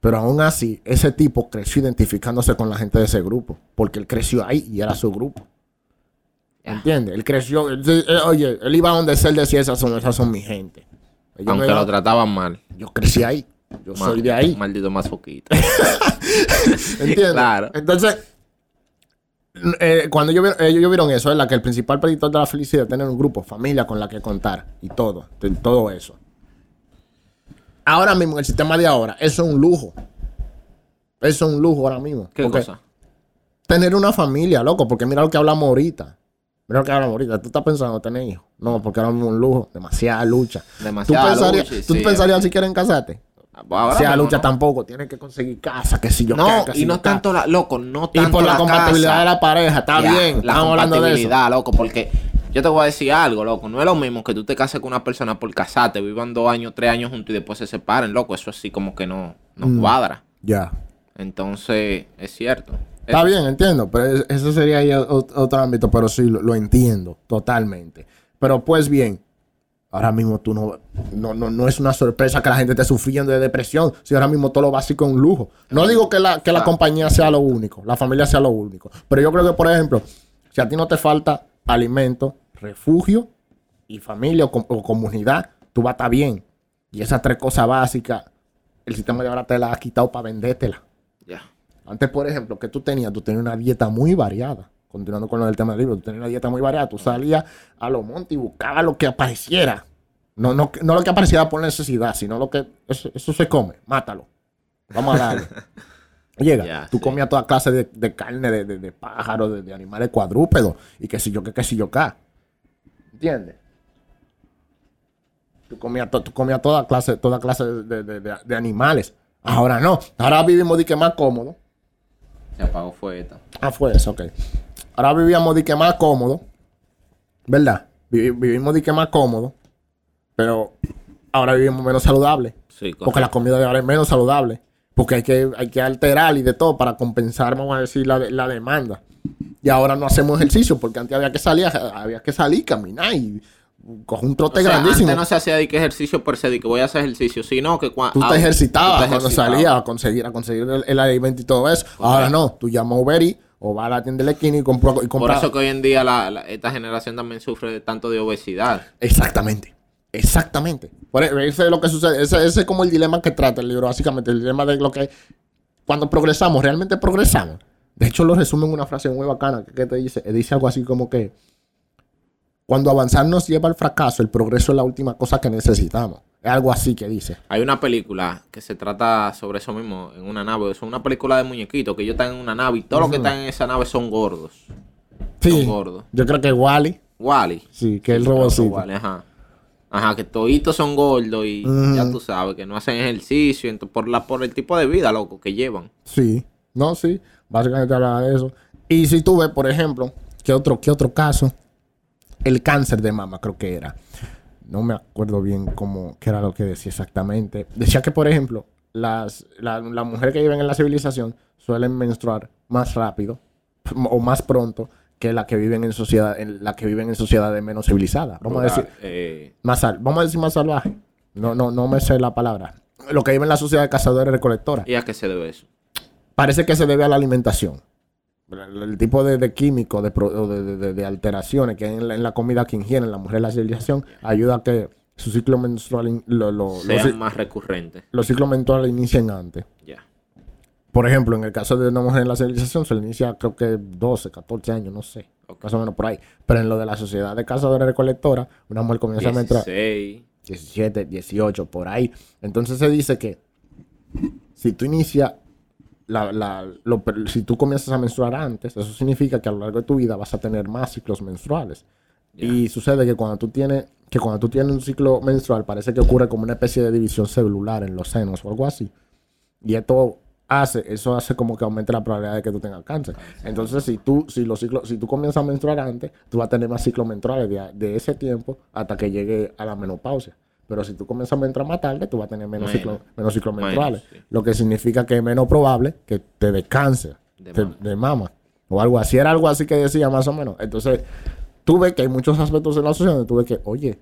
Pero aún así, ese tipo creció identificándose con la gente de ese grupo. Porque él creció ahí y era su grupo. ¿Entiendes? Él creció. él- él- oye, él iba a donde él decía, esas son, esas son mi gente. Aunque lo trataban mal. yo crecí ahí. Yo soy de ahí. Maldito masoquito. ¿Entiendes? Claro. Entonces, eh, cuando ellos vieron, eso, es la que el principal predictor de la felicidad es tener un grupo, familia con la que contar y todo, todo eso. Ahora mismo, en el sistema de ahora, eso es un lujo. Eso es un lujo ahora mismo. ¿Qué cosa? Tener una familia, loco, porque mira lo que hablamos ahorita. Mira lo que hablamos ahorita. ¿Tú estás pensando en tener hijos? No, porque ahora mismo es un lujo. Demasiada lucha. Demasiada ¿Tú pensarías, lucha, ¿tú sí, pensarías si quieren casarte? Ahora Sea mismo lucha no. tampoco. Tienes que conseguir casa, que si yo No, que si y no tanto la, loco, no Y tanto por la, compatibilidad casa. de la pareja, está Ya, bien. La Estamos hablando de eso. compatibilidad, loco, porque yo te voy a decir algo, loco. No es lo mismo que tú te cases con una persona por casarte, vivan dos años, tres años juntos y después se separen, loco. Eso así como que no, no Mm. cuadra. Ya. Entonces, es cierto. Está bien, entiendo. Pero es- eso sería ahí otro ámbito, pero sí, lo, lo entiendo totalmente. Pero pues bien, ahora mismo tú no, no, no, no es una sorpresa que la gente esté sufriendo de depresión. Si ahora mismo todo lo básico es un lujo. No digo que la, que la compañía sea lo único, la familia sea lo único. Pero yo creo que, por ejemplo, si a ti no te falta alimento, refugio y familia o, com- o comunidad, tú vas a estar bien. Y esas tres cosas básicas, el sistema de ahora te las ha quitado para vendértela. Antes, por ejemplo, que tú tenías, tú tenías una dieta muy variada. Continuando con lo del tema del libro, tú tenías una dieta muy variada. Tú salías a los montes y buscabas lo que apareciera. No, no, no lo que apareciera por necesidad, sino lo que. Eso, eso se come, mátalo. Vamos a darle. Llega, tú sí. comías toda clase de, de carne, de, de, de pájaros, de, animales cuadrúpedos, y que si yo qué, que si yo acá. ¿Entiendes? Tú comías, to- tú comías toda clase, toda clase de animales. Ahora no. Ahora vivimos de que más cómodo. Se apagó fue esta. Ah, fue eso, ok. Ahora vivíamos de que más cómodo. ¿Verdad? Vi- vivimos de que más cómodo. Pero ahora vivimos menos saludable. Sí, Porque la correcto. comida de ahora es menos saludable. Porque hay que, hay que alterar y de todo para compensar, vamos a decir, la, de- la demanda. Y ahora no hacemos ejercicio porque antes había que salir, había que salir, caminar y coge un trote O sea, grandísimo. Antes no se hacía de que ejercicio por se de que voy a hacer ejercicio, sino que cuando. Tú te ejercitabas cuando salías a conseguir, a conseguir el, el alimento y todo eso. Ahora no, tú llamas a Uber o vas a la tienda de la esquina y compras. Y Por compras. eso que hoy en día la- la- esta generación también sufre de tanto de obesidad. Exactamente. Exactamente. Por e- ese es lo que sucede. Ese, ese es como el dilema que trata el libro, básicamente. El dilema de lo que cuando progresamos, realmente progresamos. De hecho, lo resume en una frase muy bacana que, que te dice, dice algo así como que cuando avanzar nos lleva al fracaso, el progreso es la última cosa que necesitamos. Es algo así que dice. Hay una película que se trata sobre eso mismo, en una nave. Es una película de muñequitos, que ellos están en una nave y todos los que están en esa nave son gordos. Sí. Son gordos. Yo creo que Wally, Wally. sí, que el Creo que robocito. Wally, ajá. Ajá, que toditos son gordos y ya tú sabes que no hacen ejercicio ento- por, la, por el tipo de vida, loco, que llevan. Sí, no, sí, básicamente habla de eso. Y si tú ves, por ejemplo, ¿qué otro, qué otro caso? El cáncer de mama, creo que era. No me acuerdo bien cómo, qué era lo que decía exactamente. Decía que, por ejemplo, las, la, la mujer que viven en la civilización suelen menstruar más rápido o más pronto que la que viven en sociedad, en la que viven en sociedades menos civilizadas. Vamos a decir, Eh, más sal- vamos a decir más salvaje. No, no, no me sé la palabra. Lo que vive en la sociedad de cazadores y recolectores. ¿Y a qué se debe eso? Parece que se debe a la alimentación. El, tipo de, de químicos, de, alteraciones que hay en la, en la comida que ingieren la mujer en la civilización ayuda a que su ciclo menstrual, in- lo- lo- Sean más recurrentes. los ciclos menstruales inicien antes. Ya. Por ejemplo, en el caso de una mujer en la civilización se le inicia creo que 12, 14 años, no sé. Ok. Más o menos por ahí. Pero en lo de la sociedad de cazadores y recolectores, una mujer comienza a menstruar 16. 17, 18, por ahí. Entonces se dice que si tú inicias, la, la- lo- si tú comienzas a menstruar antes, eso significa que a lo largo de tu vida vas a tener más ciclos menstruales. Y sucede que cuando tú tienes que cuando tú tienes un ciclo menstrual parece que ocurre como una especie de división celular en los senos o algo así. Y esto hace, eso hace como que aumente la probabilidad de que tú tengas cáncer. Entonces, si tú, si los ciclos, si tú comienzas a menstruar antes, tú vas a tener más ciclos menstruales de, de ese tiempo hasta que llegue a la menopausia. Pero si tú comienzas a menstruar más tarde, tú vas a tener menos, ciclos, menos ciclos Menos, menstruales. sí. Lo que significa que es menos probable que te dé cáncer De mama. de mama. O algo así. Era algo así que decía más o menos. Entonces, tú ves que hay muchos aspectos en la sociedad donde tú ves que, oye,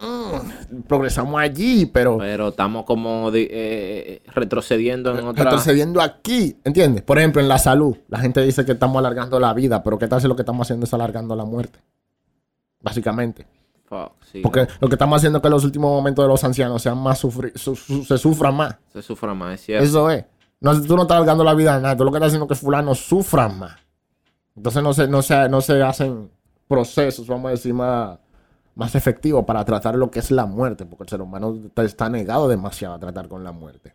mm, progresamos allí, pero Pero estamos como de- eh, retrocediendo en otra. retrocediendo aquí, ¿entiendes? Por ejemplo, en la salud, la gente dice que estamos alargando la vida, pero ¿qué tal si lo que estamos haciendo es alargando la muerte? Básicamente. Fuck, sí, Porque lo que estamos haciendo es que los últimos momentos de los ancianos sean más sufri su- su- se sufran más. se sufra más, es cierto. Eso es. No, tú no estás alargando la vida a nada. Tú lo que estás haciendo es que fulano sufra más. Entonces no se, no se, no se hacen procesos, vamos a decir, más, más efectivos para tratar lo que es la muerte, porque el ser humano está, está negado demasiado a tratar con la muerte.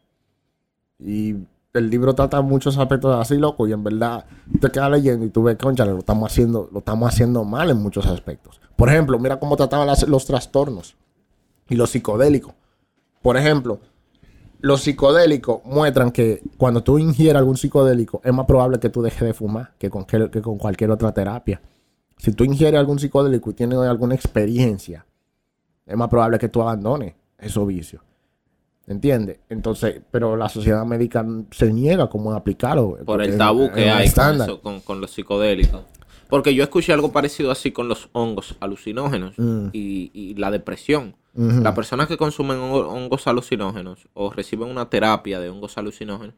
Y el libro trata muchos aspectos así, loco, y en verdad te quedas leyendo y tú ves, concha, lo estamos haciendo, lo estamos haciendo mal en muchos aspectos. Por ejemplo, mira cómo trataban las- los trastornos y los psicodélicos. Por ejemplo, los psicodélicos muestran que cuando tú ingieres algún psicodélico, es más probable que tú dejes de fumar que con, que, que con cualquier otra terapia. Si tú ingieres algún psicodélico y tienes alguna experiencia, es más probable que tú abandones esos vicios. ¿Entiendes? Entonces, pero la sociedad médica se niega como a aplicarlo. por el tabú en que hay con, estándar. eso, con, con los psicodélicos. Porque yo escuché algo parecido así con los hongos alucinógenos Mm. y, y la depresión. Las personas que consumen hongo- hongos alucinógenos o reciben una terapia de hongos alucinógenos,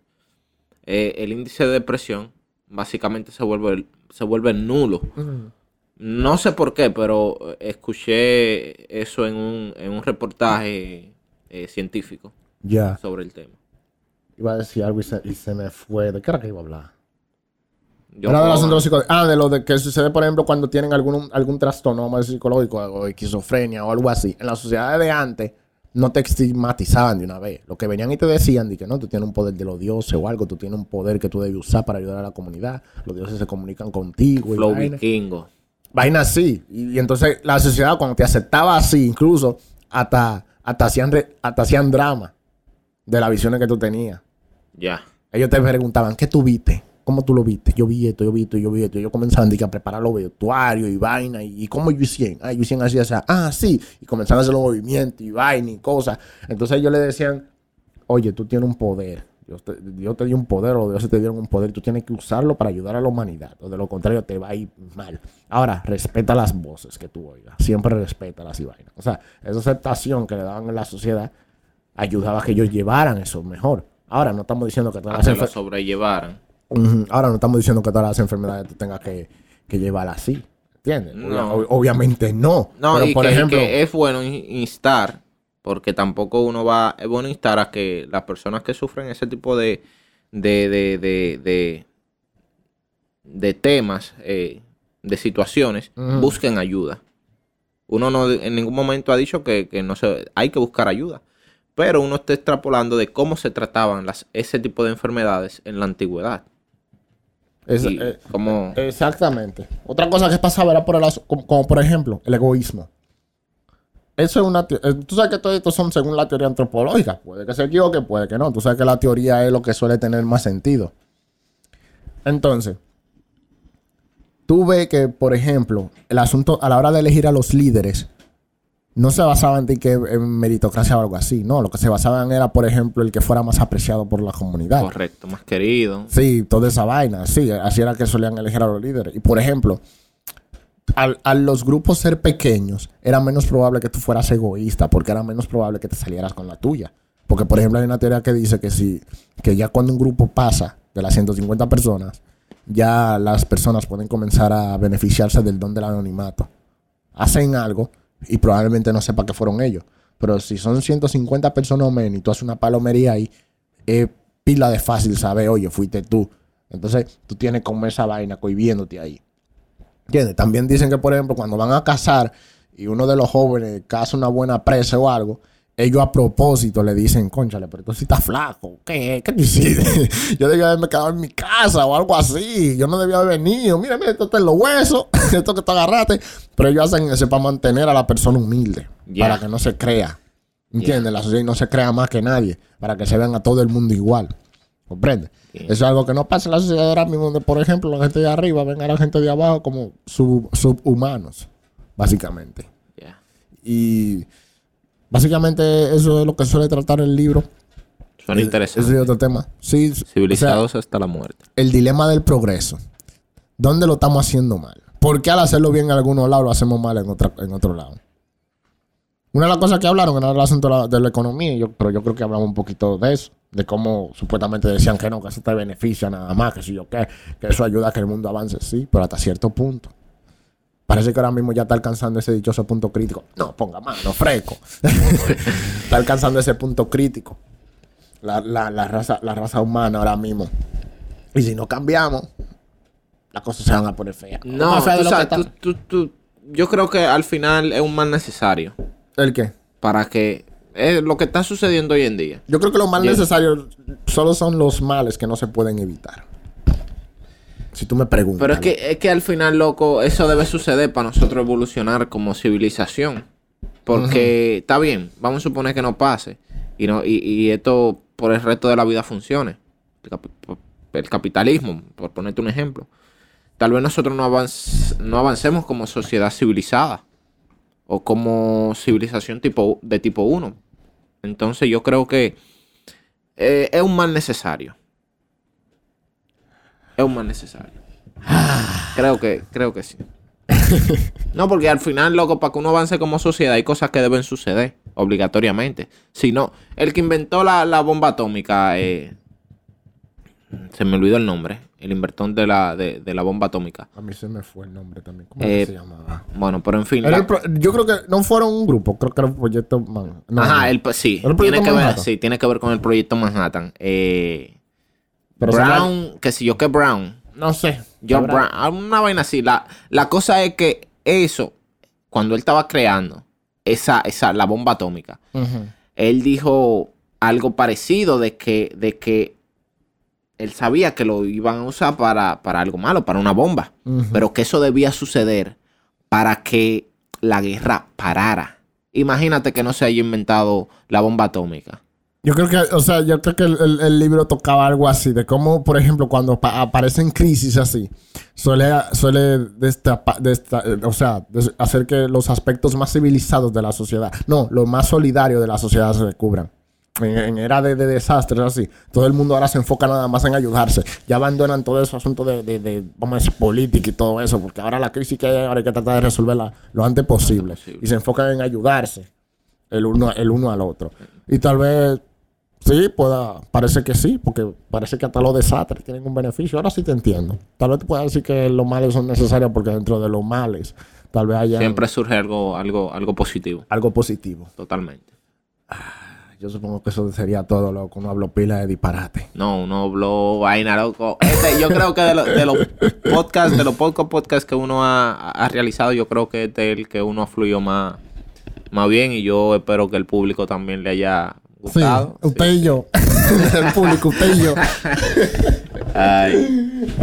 eh, el índice de depresión básicamente se vuelve, se vuelve nulo. Ujú. No sé por qué, pero escuché eso en un, en un reportaje eh, científico sobre el tema. Iba a decir algo y se, y se me fue. ¿De qué era que iba a hablar? Yo Era de los centros. Ah, de lo de que sucede, por ejemplo, cuando tienen algún, algún trastorno decir, psicológico o esquizofrenia o algo así. En las sociedades de antes no te estigmatizaban de una vez. Lo que venían y te decían de que no, tú tienes un poder de los dioses o algo, tú tienes un poder que tú debes usar para ayudar a la comunidad. Los dioses se comunican contigo. Flow vikingo. Vaina así. Y, y entonces la sociedad cuando te aceptaba así, incluso hasta, hasta, hacían, re- hasta hacían drama de las visiones que tú tenías. Ya. Ellos te preguntaban, ¿qué tú viste? ¿Cómo tú lo viste? Yo vi esto, yo vi esto, yo vi esto. Y Ellos comenzaban que, a preparar los vestuarios y vaina. ¿Y, y cómo yo hicieron? Ah, yo hicieron así, así. Ah, sí. Y comenzaban a hacer los movimientos y vaina y cosas. Entonces ellos le decían, oye, tú tienes un poder. Dios te, Dios te dio un poder o Dios te dio un poder, tú tienes que usarlo para ayudar a la humanidad, o de lo contrario te va a ir mal. Ahora, respeta las voces que tú oigas, siempre respeta las y vainas. O sea, esa aceptación que le daban en la sociedad ayudaba a que ellos llevaran eso mejor. Ahora no estamos diciendo que todas A que las lo enfer- Ahora no estamos diciendo que todas las enfermedades tú tengas que, que llevar así. ¿Entiendes? No. Ob- obviamente no. No, Pero y por que, ejemplo, que es bueno in- instar, porque tampoco uno va, es bueno instar a que las personas que sufren ese tipo de, de, de, de, de, de temas, eh, de situaciones, busquen ayuda. Uno no en ningún momento ha dicho que, que no se, hay que buscar ayuda, pero uno está extrapolando de cómo se trataban las, ese tipo de enfermedades en la antigüedad. Es- y eh, cómo- Exactamente. Otra cosa que pasaba era por el como, como por ejemplo el egoísmo. Eso es una... eh, Tú sabes que todo esto son según la teoría antropológica. Puede que se equivoque, puede que no. Tú sabes que la teoría es lo que suele tener más sentido. Entonces, tú ves que, por ejemplo, el asunto a la hora de elegir a los líderes no se basaba en, que, en meritocracia o algo así. No, lo que se basaban era, por ejemplo, el que fuera más apreciado por la comunidad. correcto, más querido. Sí, toda esa vaina, sí, así era que solían elegir a los líderes. Y por ejemplo, al, a los grupos ser pequeños, era menos probable que tú fueras egoísta, porque era menos probable que te salieras con la tuya. Porque, por ejemplo, hay una teoría que dice que si, que ya cuando un grupo pasa de las 150 personas, ya las personas pueden comenzar a beneficiarse del don del anonimato. Hacen algo y probablemente no sepa que fueron ellos. Pero si son 150 personas o menos y tú haces una palomería ahí, es pila de fácil saber, oye, fuiste tú. Entonces, tú tienes como esa vaina cohibiéndote ahí. ¿Entiendes? También dicen que, por ejemplo, cuando van a casar y uno de los jóvenes casa una buena presa o algo, ellos a propósito le dicen, conchale, pero tú sí estás flaco. ¿Qué? ¿Qué te hiciste? Yo debía haberme quedado en mi casa o algo así. Yo no debía haber venido. Mira, mira, esto está en los huesos. esto que te agarraste. Pero ellos hacen eso para mantener a la persona humilde. Para que no se crea. ¿Entiendes? La sociedad no se crea más que nadie. Para que se vean a todo el mundo igual. ¿Comprende? Eso es algo que no pasa en la sociedad ahora mismo, donde, por ejemplo, la gente de arriba ven a la gente de abajo como sub- subhumanos, básicamente. Y básicamente eso es lo que suele tratar el libro. Suena Ese interesante. es otro tema. Sí, o sea, Civilizados hasta la muerte. el dilema del progreso. ¿Dónde lo estamos haciendo mal? ¿Por qué al hacerlo bien en algunos lados lo hacemos mal en, otra, en otro lado? Una de las cosas que hablaron era el asunto de la, de la economía, yo, pero yo creo que hablamos un poquito de eso, de cómo supuestamente decían que no, que eso te beneficia nada más, que si yo qué, que eso ayuda a que el mundo avance, sí, pero hasta cierto punto. Parece que ahora mismo ya está alcanzando ese dichoso punto crítico. No, ponga mano, fresco. está alcanzando ese punto crítico. La, la- la raza, la raza humana ahora mismo. Y si no cambiamos, las cosas se van a poner feas. No, Más de tú lo sabes, tú- tú- tú- yo creo que al final es un mal necesario ¿El qué? para que es lo que está sucediendo hoy en día. Yo creo que los males Bien. necesarios solo son los males que no se pueden evitar. Si tú me preguntas. Pero es que, es que al final, loco, eso debe suceder para nosotros evolucionar como civilización. Porque está bien, vamos a suponer que no pase. Y, no, y, y esto por el resto de la vida funcione. El, capi- el capitalismo, por ponerte un ejemplo. Tal vez nosotros no, avanc- no avancemos como sociedad civilizada. O como civilización tipo, de tipo 1. Entonces yo creo que eh, es un mal necesario. Es un mal necesario. Creo que, creo que sí. No, porque al final, loco, para que uno avance como sociedad hay cosas que deben suceder obligatoriamente. Si no, el que inventó la, la bomba atómica, eh, se me olvidó el nombre, el inventor de la, de, de la bomba atómica. A mí se me fue el nombre también. ¿Cómo Eh, se llamaba? Bueno, pero en fin. La- pro- yo creo que no fueron un grupo, creo que era el proyecto Man. no, Ajá, no. el, sí, ¿Era el tiene proyecto que, ver, sí, tiene que ver con el proyecto Manhattan. Eh, Pero Brown, que si yo que Brown. No sé. Habrá- Brown, una vaina así. La, la cosa es que eso, cuando él estaba creando esa, esa, la bomba atómica, él dijo algo parecido de que, de que él sabía que lo iban a usar para, para algo malo, para una bomba, pero que eso debía suceder para que la guerra parara. Imagínate que no se haya inventado la bomba atómica. Yo creo que, o sea, yo creo que el, el- el libro tocaba algo así, de cómo, por ejemplo, cuando pa- aparecen crisis así, suele, suele destapa- desta- o sea, des- hacer que los aspectos más civilizados de la sociedad, no, los más solidarios de la sociedad se descubran. en, en era de, de desastres así, todo el mundo ahora se enfoca nada más en ayudarse. Ya abandonan todo ese asunto de, de, de, vamos a decir, política y todo eso, porque ahora la crisis que hay, ahora hay que tratar de resolverla lo antes posible. Y se enfocan en ayudarse el uno, el uno al otro. Y tal vez Sí, pueda, parece que sí, porque parece que hasta los desastres tienen un beneficio. Ahora sí te entiendo. Tal vez te pueda decir que los males son necesarios porque dentro de los males tal vez haya Siempre surge algo, algo, algo positivo. algo positivo. Totalmente. Yo supongo que eso sería todo, loco. No hablo pila de disparate. No, uno habló vaina, loco. Este, yo creo que de, lo- de los podcasts, de los pocos podcasts que uno ha, ha realizado, yo creo que este es el que uno fluyó más, más bien y yo espero que el público también le haya Sí, usted y yo. el público, usted y yo. Ay.